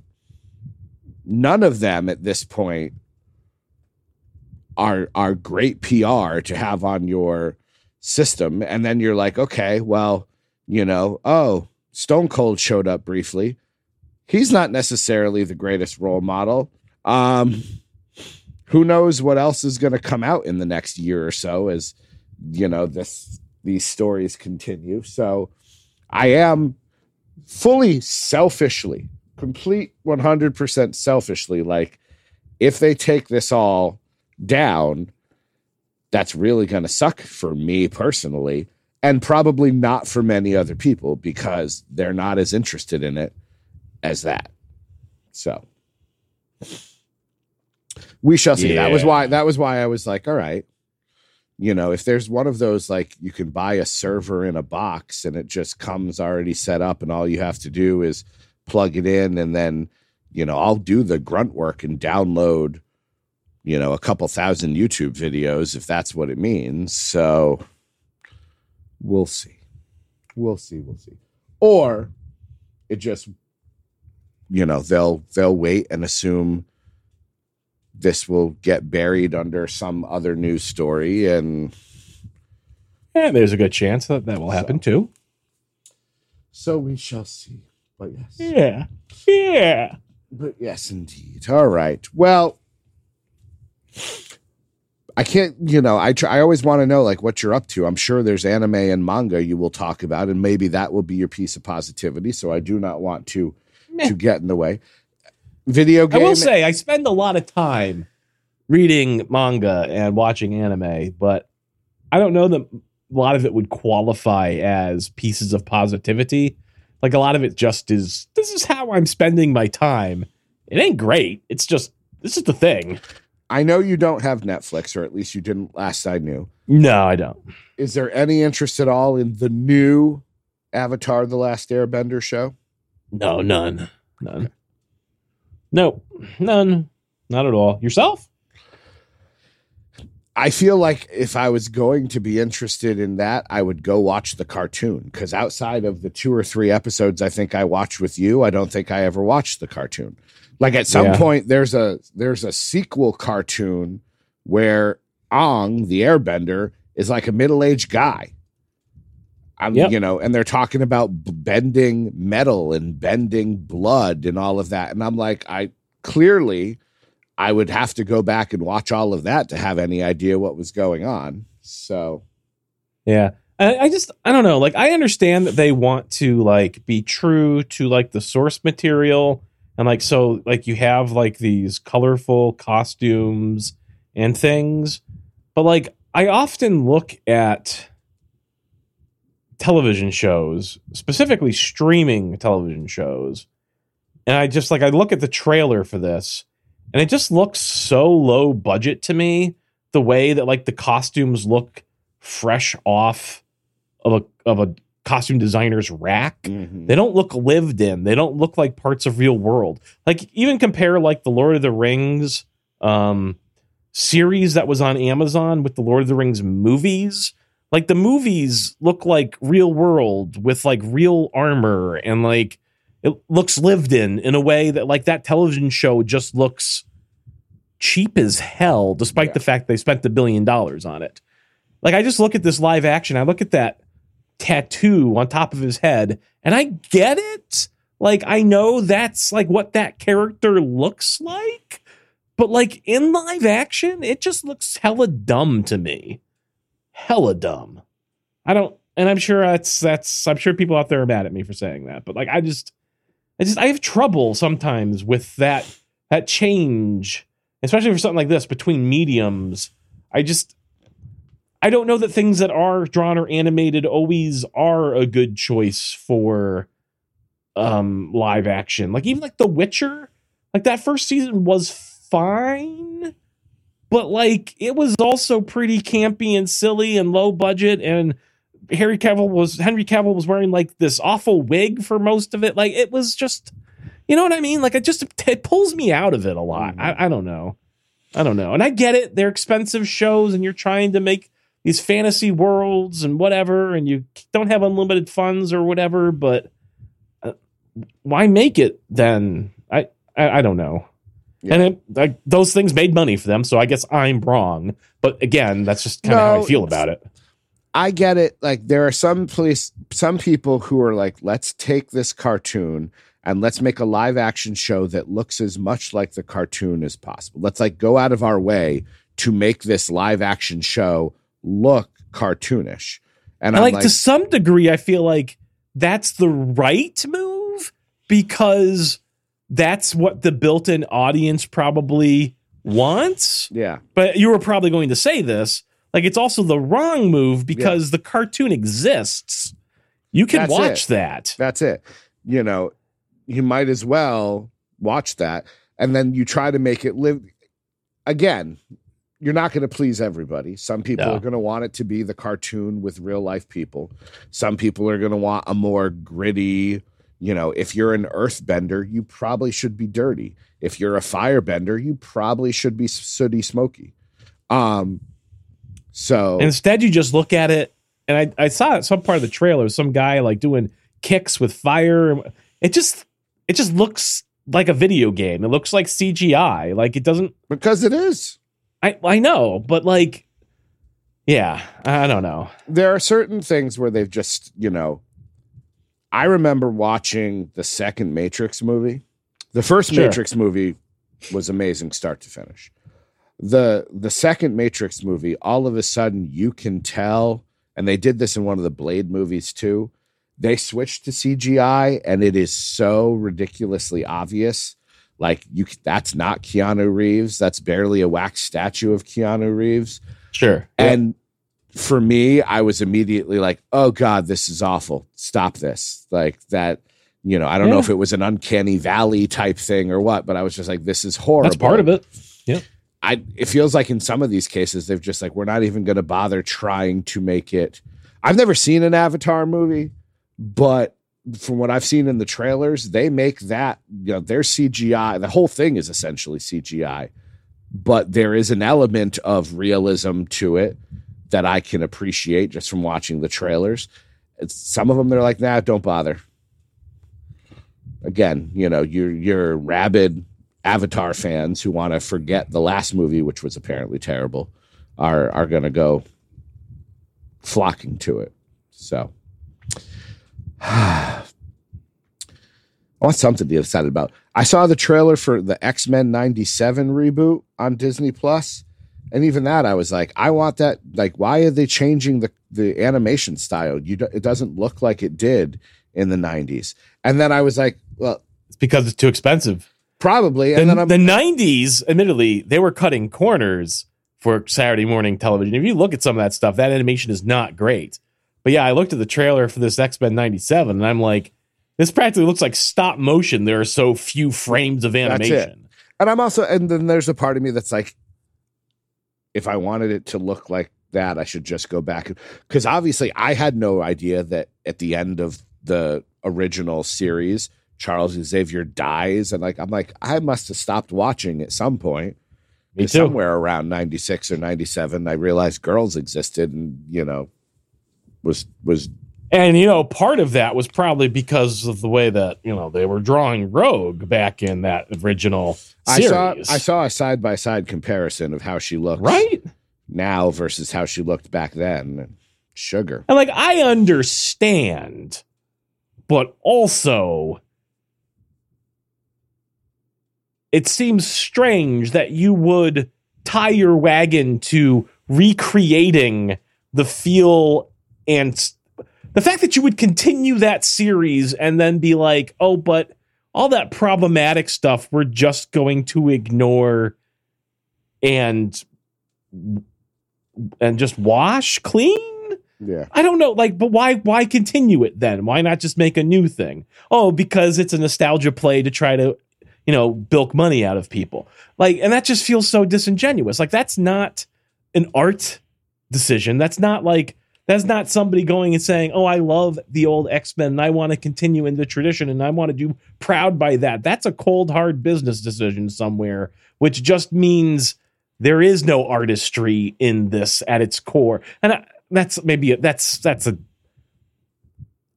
none of them at this point are are great PR to have on your system and then you're like, okay, well, you know, oh, Stone Cold showed up briefly he's not necessarily the greatest role model. Um, who knows what else is going to come out in the next year or so as you know this these stories continue. So I am fully selfishly, complete 100% selfishly like if they take this all down that's really going to suck for me personally and probably not for many other people because they're not as interested in it as that. So we shall see. That was why that was why I was like, all right. You know, if there's one of those like you can buy a server in a box and it just comes already set up and all you have to do is plug it in and then, you know, I'll do the grunt work and download, you know, a couple thousand YouTube videos if that's what it means. So we'll see. We'll see, we'll see. Or it just you know they'll they'll wait and assume this will get buried under some other news story and and there's a good chance that that will happen too. so we shall see but yes Yeah, yeah. but yes indeed all right well i can't you know i try, i always want to know like what you're up to i'm sure there's anime and manga you will talk about and maybe that will be your piece of positivity so i do not want to Meh. to get in the way video game. I will say I spend a lot of time reading manga and watching anime, but I don't know that a lot of it would qualify as pieces of positivity. Like a lot of it just is this is how I'm spending my time. It ain't great. It's just this is the thing. I know you don't have netflix or at least you didn't last i knew No, I don't. is there any interest at all in the new Avatar: The Last Airbender show? No, none. None. No, none. Not at all. Yourself? I feel like if I was going to be interested in that, I would go watch the cartoon because outside of the two or three episodes I think I watched with you, I don't think I ever watched the cartoon. Like at some Yeah. point, there's a there's a sequel cartoon where Aang, the Airbender, is like a middle aged guy. I'm, Yep. you know, and they're talking about bending metal and bending blood and all of that, and I'm like, I clearly I would have to go back and watch all of that to have any idea what was going on. So Yeah. I, I just I don't know. Like I understand that they want to like be true to like the source material and like so like you have like these colorful costumes and things. But like I often look at television shows, specifically streaming television shows, and I just like I look at the trailer for this and it just looks so low budget to me the way that like the costumes look fresh off of a of a costume designer's rack. They don't look lived in. They don't look like parts of real world. Like even compare like the Lord of the Rings um series that was on Amazon with the Lord of the Rings movies. Like the movies look like real world with like real armor and like it looks lived in in a way that like that television show just looks cheap as hell despite Yeah. the fact they spent a billion dollars on it. Like I just look at this live action, I look at that tattoo on top of his head and I get it. Like I know that's like what that character looks like, but like in live action, it just looks hella dumb to me. Hella dumb. I don't and I'm sure that's that's I'm sure people out there are mad at me for saying that, but like I just I just I have trouble sometimes with that that change, especially for something like this between mediums. I just I don't know that things that are drawn or animated always are a good choice for um live action. Like even like The Witcher, like that first season was fine, but like it was also pretty campy and silly and low budget and Harry Cavill was Henry Cavill was wearing like this awful wig for most of it. Like it was just you know what I mean? Like it just it pulls me out of it a lot. Mhm. I, I don't know. I don't know. And I get it. They're expensive shows and you're trying to make these fantasy worlds and whatever, and you don't have unlimited funds or whatever, but uh, why make it then? I, I, I don't know. Yeah. And it, like those things made money for them, so I guess I'm wrong. But again, that's just kind of how I feel about it. I get it. Like there are some police, some people who are like, let's take this cartoon and let's make a live action show that looks as much like the cartoon as possible. Let's like go out of our way to make this live action show look cartoonish. And like, like, to some degree, I feel like that's the right move because that's what the built-in audience probably wants. yeah, But you were probably going to say this. Like it's also the wrong move because the cartoon exists. You can That's watch it. that. that's it. You know, you might as well watch that. And then you try to make it live. Again, you're not going to please everybody. Some people No. are going to want it to be the cartoon with real life people. Some people are going to want a more gritty, you know, if you're an earthbender, you probably should be dirty. If you're a firebender, you probably should be sooty smoky. Um so instead, you just look at it, and I, I saw some part of the trailer, some guy like doing kicks with fire. It just it just looks like a video game. It looks like CGI. Like it doesn't. because it is. I I know, but like, yeah, I don't know. there are certain things where they've just, you know, I remember watching the second Matrix movie. The first Sure. Matrix movie was amazing start to finish. The the second Matrix movie, all of a sudden you can tell, and they did this in one of the Blade movies too. They switched to CGI and it is so ridiculously obvious. Like you that's not Keanu Reeves. That's barely a wax statue of Keanu Reeves. Sure, And for me, I was immediately like, oh God, this is awful. Stop this. Like that, you know, I don't know if it was an uncanny valley type thing or what, but I was just like, this is horrible. that's part of it. Yeah. I it feels like in some of these cases, they've just like, we're not even gonna bother trying to make it. I've never seen an Avatar movie, but from what I've seen in the trailers, they make that, you know, their CGI, the whole thing is essentially CGI, but there is an element of realism to it that I can appreciate just from watching the trailers. It's, some of them they're like, nah, don't bother. Again, you know, you're you're rabid Avatar fans who want to forget the last movie, which was apparently terrible, are are going to go flocking to it. So, I want something to be excited about. I saw the trailer for the X Men '97 reboot on Disney Plus, and even that, I was like, I want that. Like, why are they changing the the animation style? You, do, it doesn't look like it did in the '90s. And then I was like, well, It's because it's too expensive. probably. The, And then I'm the 90s, admittedly, they were cutting corners for Saturday morning television. If you look at some of that stuff, that animation is not great. But yeah, I looked at the trailer for this X Men 97 and I'm like, this practically looks like stop motion. There are so few frames of animation. and I'm also, and then there's a part of me that's like, if I wanted it to look like that, I should just go back because obviously I had no idea that at the end of the original series, Charles Xavier dies, and like I'm like I must have stopped watching at some point. Me too. Somewhere around '96 or '97, I realized girls existed, and you know, was was And you know, part of that was probably because of the way that you know they were drawing Rogue back in that original I series. saw I saw a side by side comparison of how she looked right. now versus how she looked back then. Sugar. And like I understand, but also it seems strange that you would tie your wagon to recreating the feel and the fact that you would continue that series and then be like, oh, but all that problematic stuff we're just going to ignore and and just wash clean Yeah. I don't know, like, but why why continue it then? Why not just make a new thing? Oh, because it's a nostalgia play to try to, you know, bilk money out of people. Like, and that just feels so disingenuous. Like, that's not an art decision. That's not like that's not somebody going and saying, "Oh, I love the old X Men and I want to continue in the tradition and I want to do proud by that." That's a cold hard business decision somewhere, which just means there is no artistry in this at its core. And I, that's maybe a, that's that's a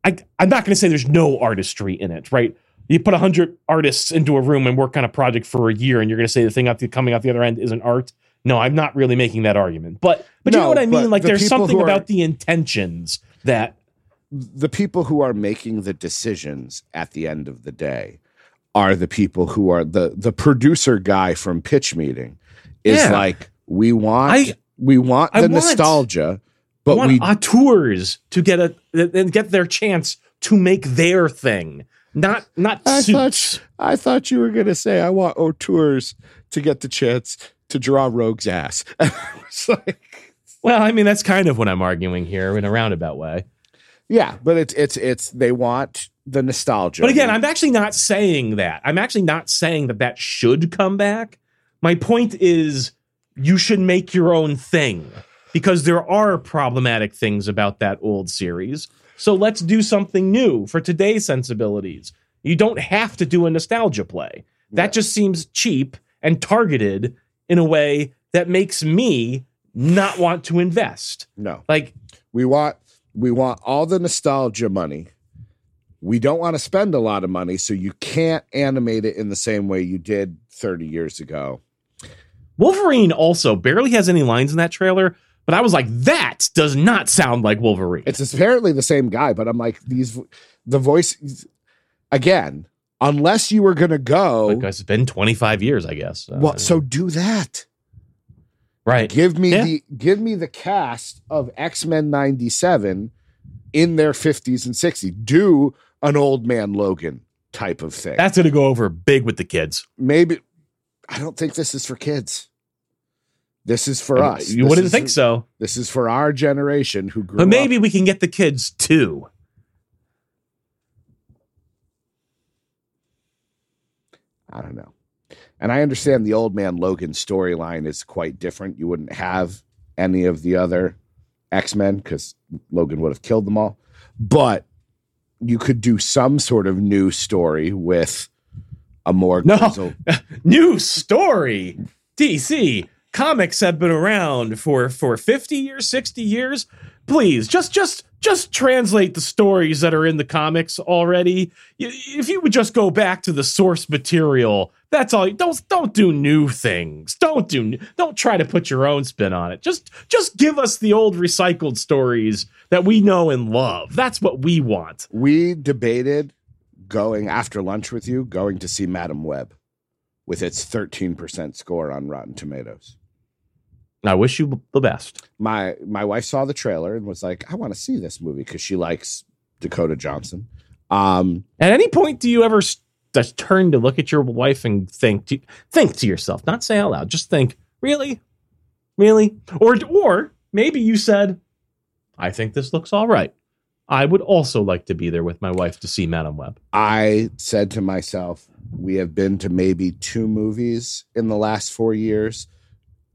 I I'm not going to say there's no artistry in it, right? You put 100 artists into a room and work on a project for a year and you're going to say the thing out the, coming out the other end isn't art. No, I'm not really making that argument. But but you know what I mean? Like the there's something are- about the intentions that the people who are making the decisions at the end of the day are the people who are the the producer guy from pitch meeting is Yeah. like we want I- we want the want- nostalgia but want we auteurs to get a and get their chance to make their thing. Not not I suits. thought I thought you were gonna say I want auteurs to get the chance to draw Rogue's ass. like Well, I mean that's kind of what I'm arguing here in a roundabout way. yeah, but it's it's it's they want the nostalgia. But again, I'm actually not saying that. I'm actually not saying that that should come back. My point is you should make your own thing because there are problematic things about that old series. So let's do something new for today's sensibilities. You don't have to do a nostalgia play. That Yeah. just seems cheap and targeted in a way that makes me not want to invest. no. Like We want we want all the nostalgia money. We don't want to spend a lot of money, so you can't animate it in the same way you did 30 years ago. Wolverine also barely has any lines in that trailer, but I was like, that does not sound like Wolverine. It's apparently the same guy, but I'm like, these the voice again, unless you were gonna go because it's been 25 years, I guess. Uh, well, so do that. right. Give me Yeah. the give me the cast of X-Men 97 in their 50s and 60s. Do an old man Logan type of thing. That's going to go over big with the kids. Maybe I don't think this is for kids. This is for us. You This wouldn't think so. This is for our generation who grew up. But maybe up. we can get the kids too. I don't know. And I understand the old man Logan storyline is quite different. You wouldn't have any of the other X-Men because Logan would have killed them all. But you could do some sort of new story with a more No. grizzled- New story. DC comics have been around for for 50 years, 60 years. Please, just just just translate the stories that are in the comics already. If you would just go back to the source material, that's all. Don't don't do new things. Don't do don't try to put your own spin on it. Just just give us the old recycled stories that we know and love. That's what we want. We debated going after lunch with you, going to see Madame Web with its 13% score on Rotten Tomatoes. I wish you the best. my my wife saw the trailer and was like, I want to see this movie because she likes Dakota Johnson. Um, At any point, do you ever s- just turn to look at your wife and think to, think to yourself, not say out loud, just think, really, really, or or maybe you said, I think this looks all right. I would also like to be there with my wife to see Madame Web. I said to myself, we have been to maybe two movies in the last four years.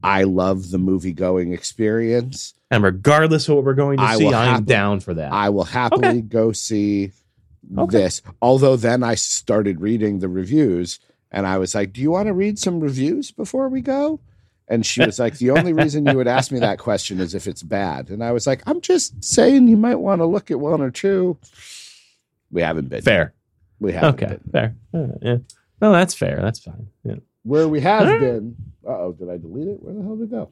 I love the movie going experience. And regardless of what we're going to I see, I'm happily- down for that. I will happily Okay. go see Okay. this. Although then I started reading the reviews and I was like, Do you want to read some reviews before we go? And she was like, The only reason you would ask me that question is if it's bad. And I was like, I'm just saying you might want to look at one or two. We haven't been. fair. We haven't Okay. been. Fair. Uh, yeah. No, that's fair. That's fine. Yeah. Where we have been. Uh oh, did I delete it? Where the hell did it go?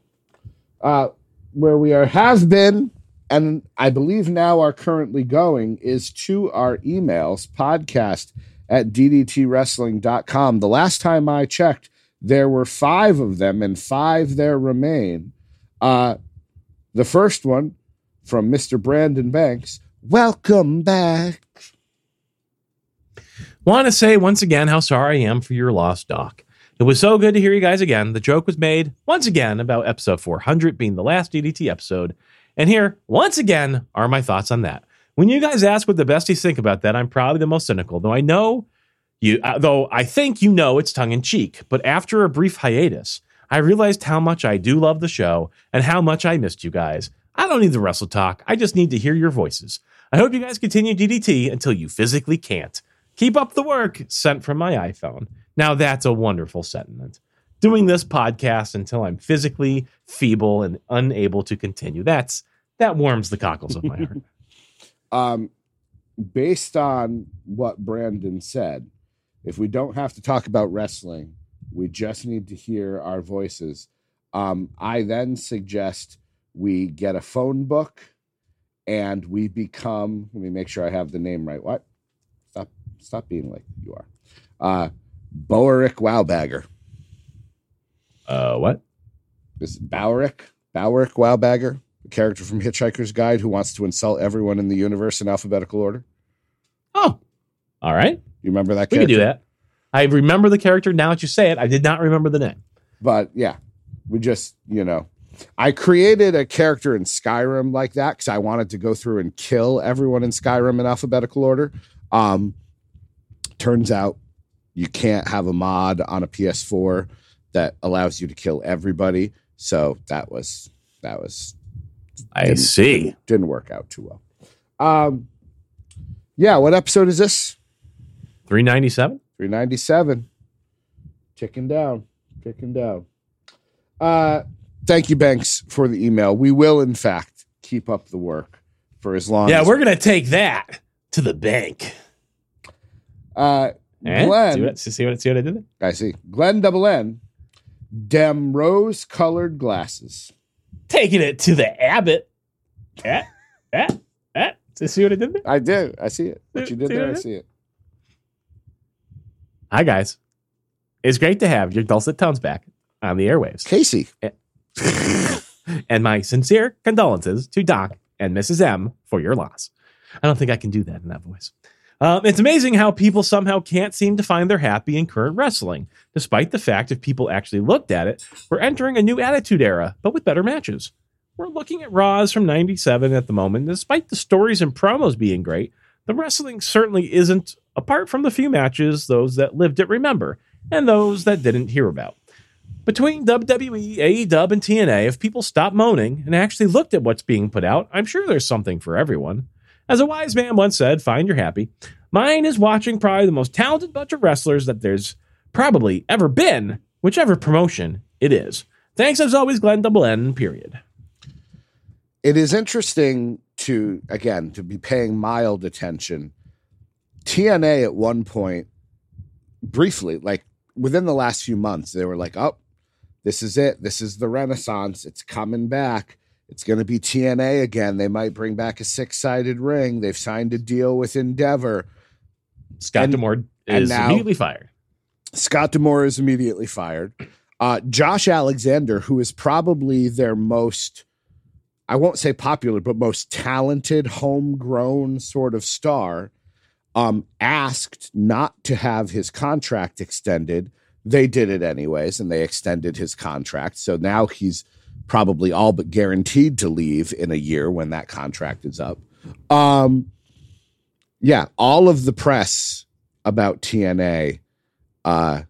Uh, where we are has been, and I believe now are currently going, is to our emails podcast at ddtwrestling.com. The last time I checked, there were five of them, and five there remain. Uh, the first one from Mr. Brandon Banks Welcome back. Want to say once again how sorry I am for your loss, Doc. It was so good to hear you guys again. The joke was made once again about episode 400 being the last DDT episode. And here, once again, are my thoughts on that. When you guys ask what the besties think about that, I'm probably the most cynical, though I know you, uh, though I think you know it's tongue in cheek. But after a brief hiatus, I realized how much I do love the show and how much I missed you guys. I don't need the wrestle talk. I just need to hear your voices. I hope you guys continue DDT until you physically can't. Keep up the work, sent from my iPhone. Now that's a wonderful sentiment. Doing this podcast until I'm physically feeble and unable to continue. That's that warms the cockles of my heart. Um, based on what Brandon said, if we don't have to talk about wrestling, we just need to hear our voices. Um, I then suggest we get a phone book and we become, let me make sure I have the name right. What? Stop, stop being like you are. Uh, Bowerick Wowbagger. Uh, what? This is Bowerick, Bowerick Wowbagger, a character from Hitchhiker's Guide who wants to insult everyone in the universe in alphabetical order. Oh, all right. You remember that We character? can do that. I remember the character now that you say it. I did not remember the name. But yeah, we just, you know, I created a character in Skyrim like that because I wanted to go through and kill everyone in Skyrim in alphabetical order. Um, turns out you can't have a mod on a PS4 that allows you to kill everybody. So that was that was I Didn't- see. didn't work out too well. Um, yeah, what episode is this? 397? 397. Ticking down, ticking down. Uh, thank you, Banks, for the email. We will, in fact, keep up the work for as long Yeah, as we're going to take that to the bank. uh, Eh? Glenn. See what, see, what, see what I did there? I see. Glenn Double N, dem rose colored glasses. Taking it to the Abbott. Eh? Eh? Eh? See see what I did there? I did. I see it. What you did See there, I I see it. Hi, guys. It's great to have your dulcet tones back on the airwaves. Casey. and my sincere condolences to Doc and Mrs. M for your loss. I don't think I can do that in that voice. Um, it's amazing how people somehow can't seem to find their happy in current wrestling, despite the fact if people actually looked at it, we're entering a new attitude era, but with better matches. We're looking at Raws from 97 at the moment. Despite the stories and promos being great, the wrestling certainly isn't, apart from the few matches those that lived it remember, and those that didn't hear about. Between WWE, AEW, and TNA, if people stop moaning and actually looked at what's being put out, I'm sure there's something for everyone. As a wise man once said, find your happy. Mine is watching probably the most talented bunch of wrestlers that there's probably ever been, whichever promotion it is. Thanks as always, Glenn Double N, period. it is interesting to again to be paying mild attention tna at one point briefly like within the last few months they were like oh this is it this is the renaissance it's coming back it's going to be tna again they might bring back a six-sided ring they've signed a deal with endeavor Scott And- Demore is now- immediately fired. Scott D'Amore is immediately fired. Uh, Josh Alexander, who is probably their most, I won't say popular, but most talented, homegrown sort of star, um, asked not to have his contract extended. They did it anyways, and they extended his contract. So now he's probably all but guaranteed to leave in a year when that contract is up. Um, yeah, all of the press about TNA uh,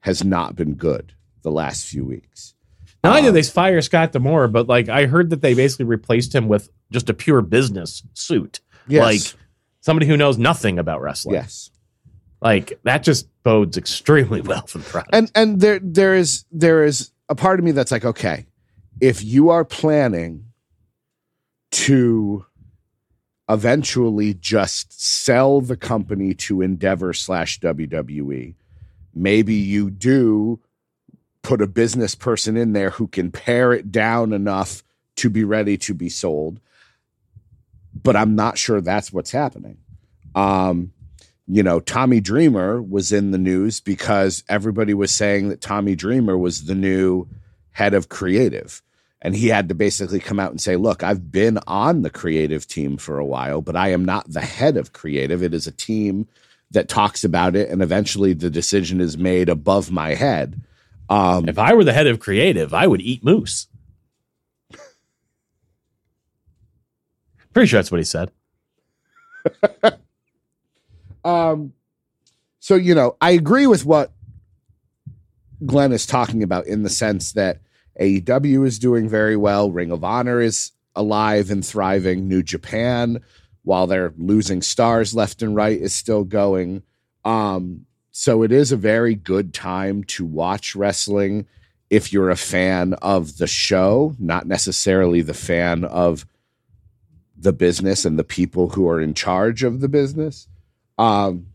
has not been good the last few weeks. Not only Um, did they fire Scott D'Amore, but like I heard that they basically replaced him with just a pure business suit. Yes. Like somebody who knows nothing about wrestling. yes. Like that just bodes extremely well for the product. And and there there is there is a part of me that's like, okay, if you are planning to eventually just sell the company to Endeavor slash WWE, maybe you do put a business person in there who can pare it down enough to be ready to be sold. But I'm not sure that's what's happening. Um, you know, Tommy Dreamer was in the news because everybody was saying that Tommy Dreamer was the new head of creative. And he had to basically come out and say, Look, I've been on the creative team for a while, but I am not the head of creative. It is a team that talks about it, and eventually the decision is made above my head. Um, If I were the head of creative, I would eat moose. Pretty sure that's what he said. Um, so you know, I agree with what Glenn is talking about in the sense that AEW is doing very well, Ring of Honor is alive and thriving, New Japan, while they're losing stars left and right, is still going. Um, so it is a very good time to watch wrestling if you're a fan of the show, not necessarily the fan of the business and the people who are in charge of the business. Um,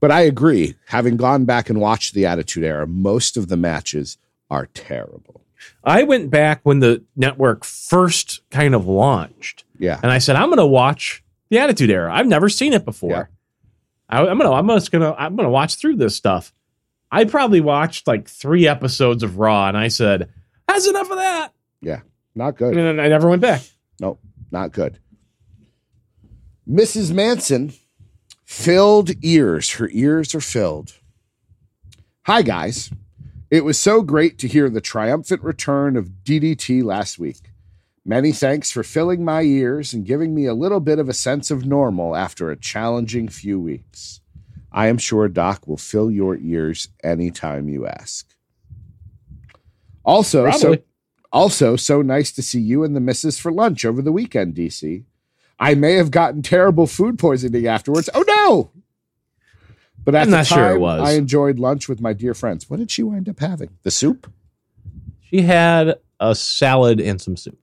but I agree. Having gone back and watched the Attitude Era, most of the matches are terrible. I went back when the network first kind of launched, Yeah, and I said, "I'm going to watch the Attitude Era. I've never seen it before. Yeah. I, I'm gonna, I'm just gonna, I'm gonna watch through this stuff." I probably watched like three episodes of Raw, and I said, "That's enough of that," Yeah, not good. and then I never went back. Nope, not good. Mrs. Manson filled ears. Her ears are filled. Hi, guys. It was so great to hear the triumphant return of DDT last week. Many thanks for filling my ears and giving me a little bit of a sense of normal after a challenging few weeks. I am sure Doc will fill your ears anytime you ask. Also, so also, so nice to see you and the missus for lunch over the weekend, DC. I may have gotten terrible food poisoning afterwards. Oh no! But at I'm not time, sure it was. I enjoyed lunch with my dear friends. What did she wind up having? The soup? She had a salad and some soup.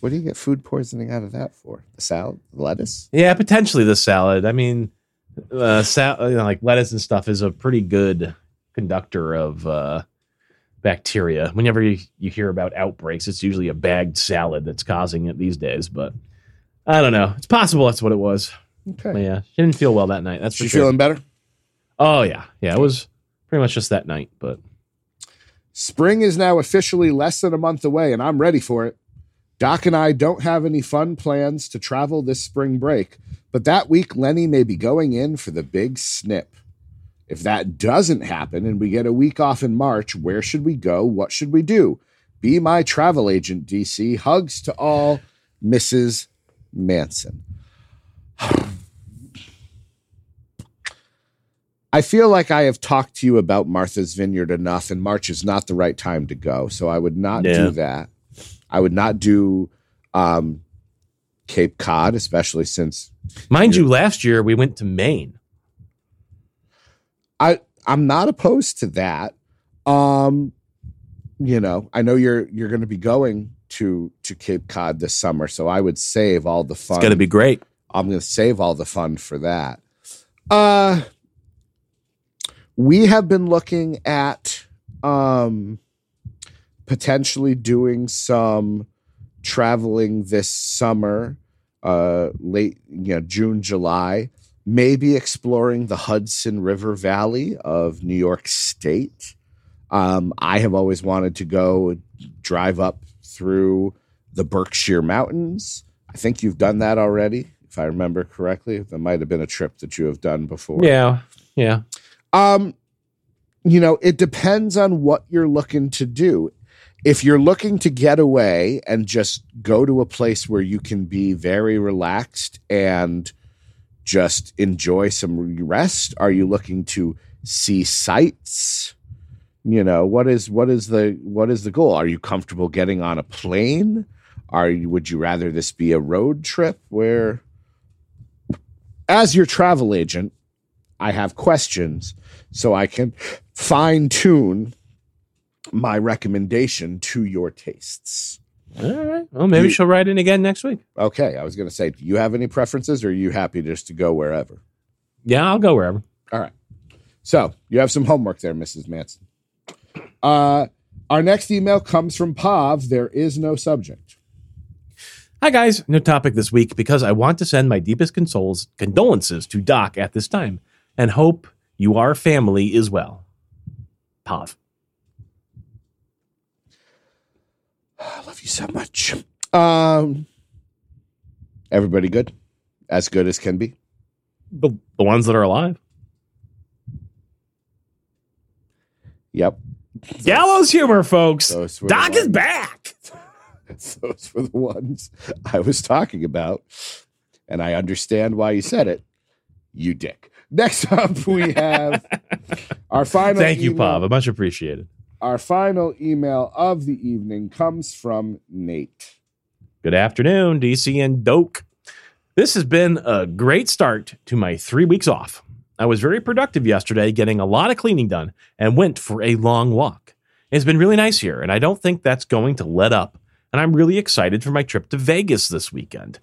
What do you get food poisoning out of that for? The salad, the lettuce? Yeah, potentially the salad. I mean, uh, sal- you know, like lettuce and stuff is a pretty good conductor of uh, bacteria. Whenever you, you hear about outbreaks, it's usually a bagged salad that's causing it these days. But I don't know. It's possible that's what it was. But yeah, she didn't feel well that night. That's for She sure. feeling better? oh yeah, yeah. It was pretty much just that night. But Spring is now officially less than a month away, and I'm ready for it. Doc and I don't have any fun plans to travel this spring break, but that week Lenny may be going in for the big snip. If that doesn't happen and we get a week off in March, where should we go? What should we do? Be my travel agent, DC. Hugs to all, Mrs. Manson. I feel like I have talked to you about Martha's Vineyard enough, and March is not the right time to go. So I would not Yeah. do that. I would not do um, Cape Cod, especially since mind you, last year we went to Maine. I I'm not opposed to that. Um, you know, I know you're you're going to be going to to Cape Cod this summer, so I would save all the fun. It's going to be great. I'm going to save all the fun for that. Uh we have been looking at um potentially doing some traveling this summer uh late you know June July maybe exploring the Hudson River Valley of New York State. Um I have always wanted to go drive up through the Berkshire Mountains. I think you've done that already, if I remember correctly. That might have been a trip that you have done before. Yeah, yeah. Um, you know, it depends on what you're looking to do. If you're looking to get away and just go to a place where you can be very relaxed and just enjoy some rest, are you looking to see sights? You know, what is what is the what is the goal? Are you comfortable getting on a plane? Are you would you rather this be a road trip where as your travel agent, I have questions so I can fine tune my recommendation to your tastes. All right. Well, maybe You- she'll write in again next week. Okay, I was going to say, do you have any preferences or are you happy just to go wherever? Yeah, I'll go wherever. All right. So you have some homework there, Mrs. Manson. Uh, our next email comes from Pav. There is no subject. Hi, guys. No topic this week because I want to send my deepest consoles, condolences to Doc at this time and hope you are family is well. Pav. I love you so much. Um, everybody good? As good as can be. The, the ones that are alive. Yep. Gallows humor, folks. Those were the Doc is ones- back. Those were the ones I was talking about. And I understand why you said it. You dick. Next up, we have our final. Thank you, email- Bob. Much appreciated. Our final email of the evening comes from Nate. Good afternoon, DC and Doke. This has been a great start to my three weeks off. I was very productive yesterday, getting a lot of cleaning done, and went for a long walk. It's been really nice here, and I don't think that's going to let up. And I'm really excited for my trip to Vegas this weekend.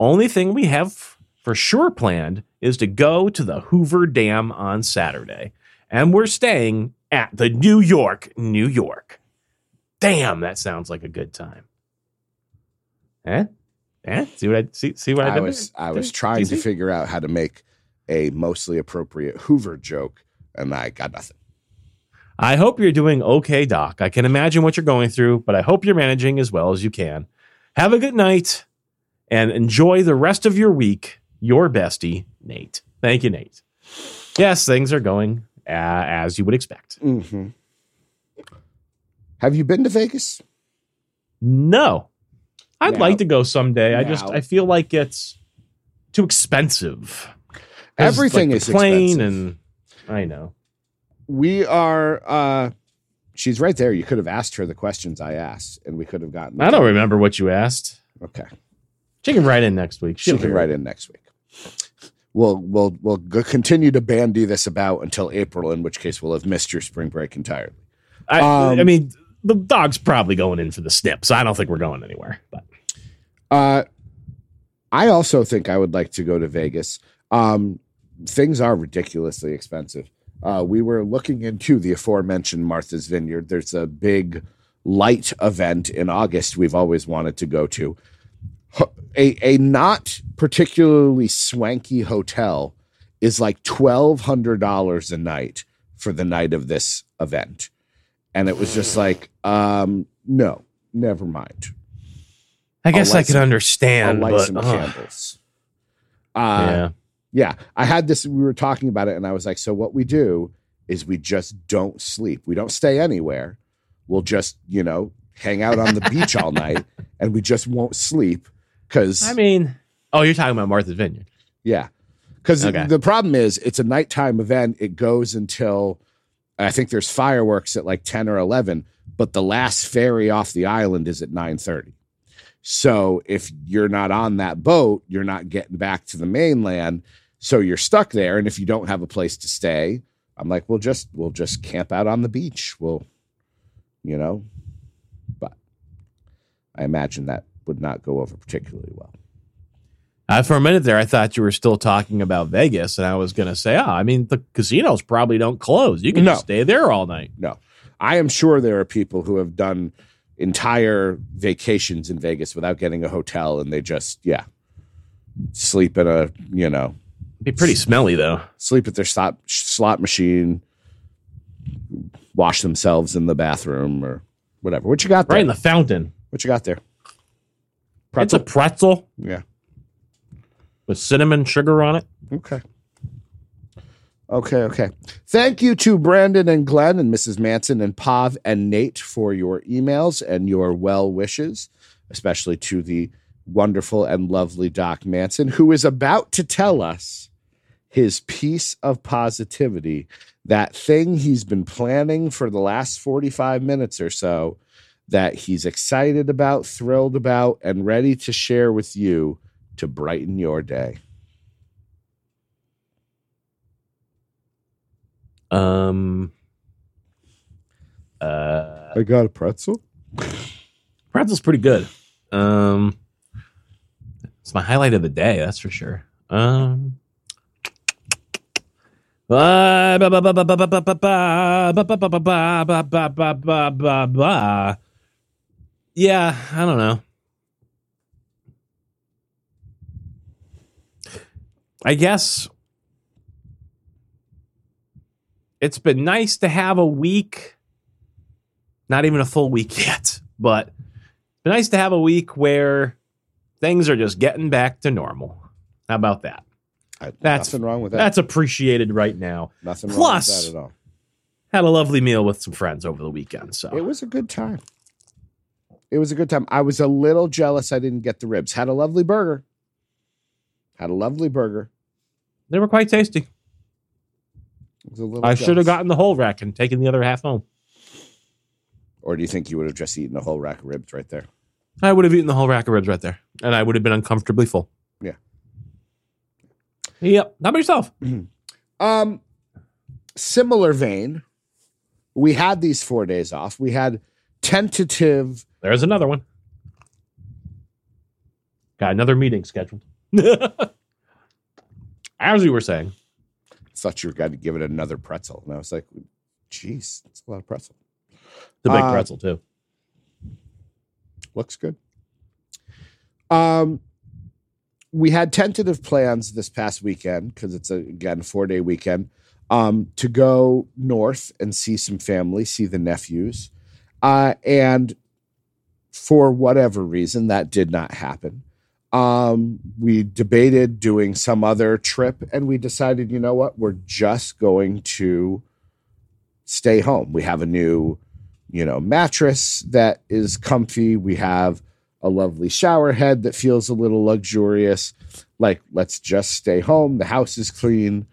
Only thing we have for sure planned is to go to the Hoover Dam on Saturday. And we're staying at the New York, New York. Damn, that sounds like a good time. Eh? Eh? See what I see? See what I, I did was there? I was trying to figure out how to make a mostly appropriate Hoover joke, and I got nothing. I hope you're doing okay, Doc. I can imagine what you're going through, but I hope you're managing as well as you can. Have a good night and enjoy the rest of your week. Your bestie, Nate. Thank you, Nate. Yes, things are going uh, as you would expect. hmm Have you been to Vegas? No, I'd Now- like to go someday. I just I feel like it's too expensive. Everything like, is plane, expensive. and I know. We are. uh She's right there. You could have asked her the questions I asked, and we could have gotten. I don't remember what you asked. Okay, She can write in next week. she She'll can hear write in next week. We'll we'll we'll continue to bandy this about until April, in which case we'll have missed your spring break entirely. I, Um, I mean, the dog's probably going in for the snips. I don't think we're going anywhere. But Uh, I also think I would like to go to Vegas. Um, things are ridiculously expensive. Uh, we were looking into the aforementioned Martha's Vineyard. There's a big light event in August we've always wanted to go to. A, a not particularly swanky hotel is like $1,200 a night for the night of this event. And it was just like, um, no, never mind. I guess I can some- understand. I'll light but, some ugh, candles. Uh, yeah. Yeah, I had this. We were talking about it, and I was like, "So what we do is we just don't sleep. We don't stay anywhere. We'll just, you know, hang out on the beach all night, and we just won't sleep because, I mean, oh, you're talking about Martha's Vineyard. yeah, because Okay. the problem is it's a nighttime event. It goes until I think there's fireworks at like ten or eleven, but the last ferry off the island is at nine thirty. So if you're not on that boat, you're not getting back to the mainland. So you're stuck there. And if you don't have a place to stay, I'm like, we'll just we'll just camp out on the beach. We'll, you know, but I imagine that would not go over particularly well. Uh, for a minute there, I thought you were still talking about Vegas, and I was going to say, oh, I mean, the casinos probably don't close. You can No. just stay there all night. No, I am sure there are people who have done entire vacations in Vegas without getting a hotel, and they just yeah sleep in a you know Be pretty smelly though. sleep at their slot slot machine, wash themselves in the bathroom or whatever. What you got there? Right in the fountain. what you got there? It's a pretzel yeah. with cinnamon sugar on it. Okay. Okay, okay. Thank you to Brandon and Glenn and Mrs. Manson and Pav and Nate for your emails and your well wishes, especially to the wonderful and lovely Doc Manson, who is about to tell us his piece of positivity, that thing he's been planning for the last 45 minutes or so, that he's excited about, thrilled about, and ready to share with you to brighten your day. Um, uh, I got a pretzel. pretzel's pretty good. Um, it's my highlight of the day, that's for sure. Um. Yeah, I don't know. I guess it's been nice to have a week, not even a full week yet, but Be nice to have a week where things are just getting back to normal. How about that? I, That's- nothing wrong with that. That's appreciated right now. nothing plus- wrong with that at all. Had a lovely meal with some friends over the weekend. So It was a good time. It was a good time. I was a little jealous I didn't get the ribs. Had a lovely burger. Had a lovely burger. they were quite tasty. Was a little I should have gotten the whole rack and taken the other half home. Or do you think you would have just eaten a whole rack of ribs right there? I would have eaten the whole rack of ribs right there, and I would have been uncomfortably full. Yep. How about yourself? Um, similar vein. We had these four days off. We had tentative. There's another one. Got another meeting scheduled. As you were saying, I Thought you were going to give it another pretzel, and I was like, "Jeez, it's a lot of pretzel." the big Uh, pretzel too. looks good. Um, we had tentative plans this past weekend because it's a again four day weekend. Um, to go north and see some family, see the nephews, uh, and for whatever reason that did not happen. Um, we debated doing some other trip, and we decided, you know what, we're just going to stay home. We have a new you know, mattress that is comfy. We have a lovely shower head that feels a little luxurious. Like, let's just stay home. The house is clean.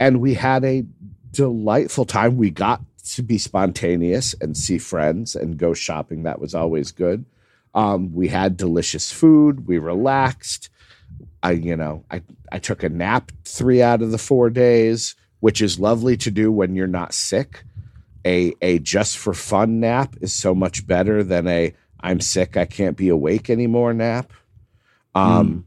And we had a delightful time. We got to be spontaneous and see friends and go shopping. That was always good. Um, we had delicious food. We relaxed. I, you know, I, I took a nap three out of the four days, which is lovely to do when you're not sick a a just for fun nap is so much better than a I'm sick I can't be awake anymore nap. Um,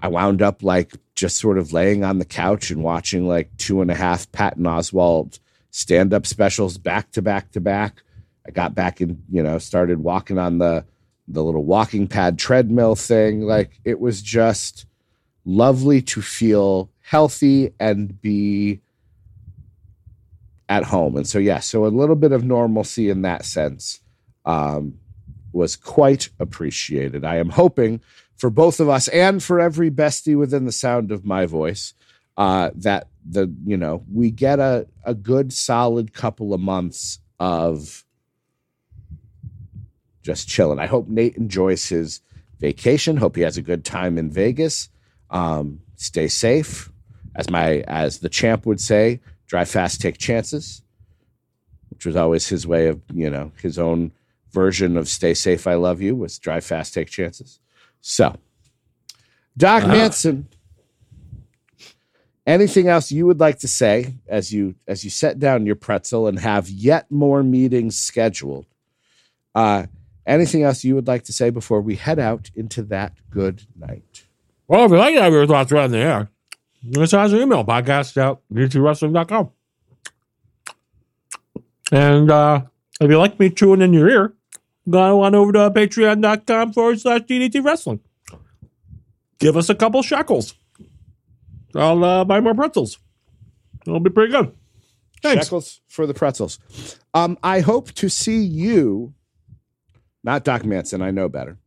I wound up like just sort of laying on the couch and watching like two and a half Patton Oswalt stand up specials back to back to back. I got back and you know started walking on the the little walking pad treadmill thing. Like it was just lovely to feel healthy and be at home. And so, yeah, so a little bit of normalcy in that sense um, was quite appreciated. I am hoping for both of us and for every bestie within the sound of my voice uh, that the you know we get a a good solid couple of months of just chilling. I hope Nate enjoys his vacation. Hope he has a good time in Vegas. Um, stay safe, as my as the champ would say drive fast, take chances, which was always his way of, you know, his own version of stay safe, I love you was drive fast, take chances. So, Doc Ah. Manson, anything else you would like to say as you as you set down your pretzel and have yet more meetings scheduled? Uh, anything else you would like to say before we head out into that good night? Well, if you like to have your thoughts right in the air, just send us an email, podcast at DDTWrestling.com. And uh, if you like me chewing in your ear, go on over to patreon.com forward slash DDT Wrestling. Give us a couple shekels. I'll uh, buy more pretzels. It'll be pretty good. Thanks. Shekels for the pretzels. Um, I hope to see you, not Doc Manson, I know better.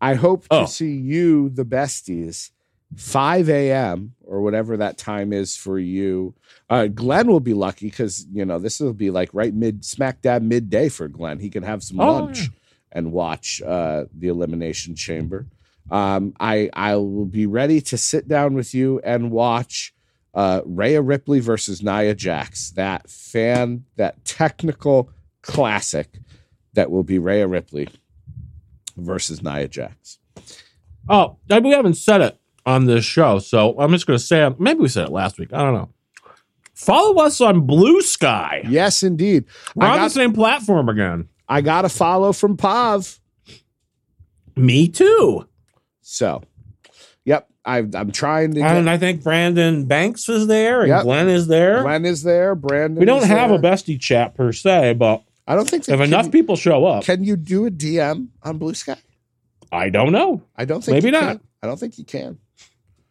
I hope to Oh. see you, the besties, 5 a.m. or whatever that time is for you. Uh, Glenn will be lucky because, you know, this will be like right mid, smack dab midday for Glenn. He can have some Oh, lunch yeah. And watch uh, the Elimination Chamber. Um, I I will be ready to sit down with you and watch uh, Rhea Ripley versus Nia Jax. That fan, that technical classic that will be Rhea Ripley versus Nia Jax. Oh, we haven't said it on this show, so I'm just going to say. Maybe we said it last week. I don't know. Follow us on Blue Sky. Yes, indeed. We're I on the same platform again. I got a follow from Pav. Me too. So, yep, I, I'm trying to get. And I think Brandon Banks is there and Yep. Glenn is there. Glenn is there. Brandon. we don't have there. a bestie chat per se, but I don't think that if can enough you- people show up, Can you do a DM on Blue Sky? I don't know. I don't think Maybe not. can. I don't think you can.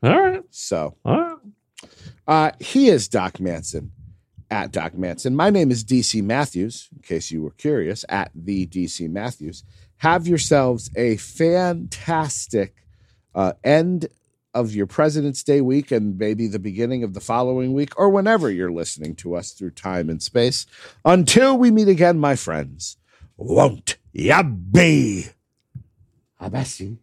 All right. So All right. uh, he is Doc Manson at Doc Manson. My name is DC Matthews, in case you were curious, at the DC Matthews. Have yourselves a fantastic uh, end of your President's Day week and maybe the beginning of the following week or whenever you're listening to us through time and space. Until we meet again, my friends, won't ya be? Abassi.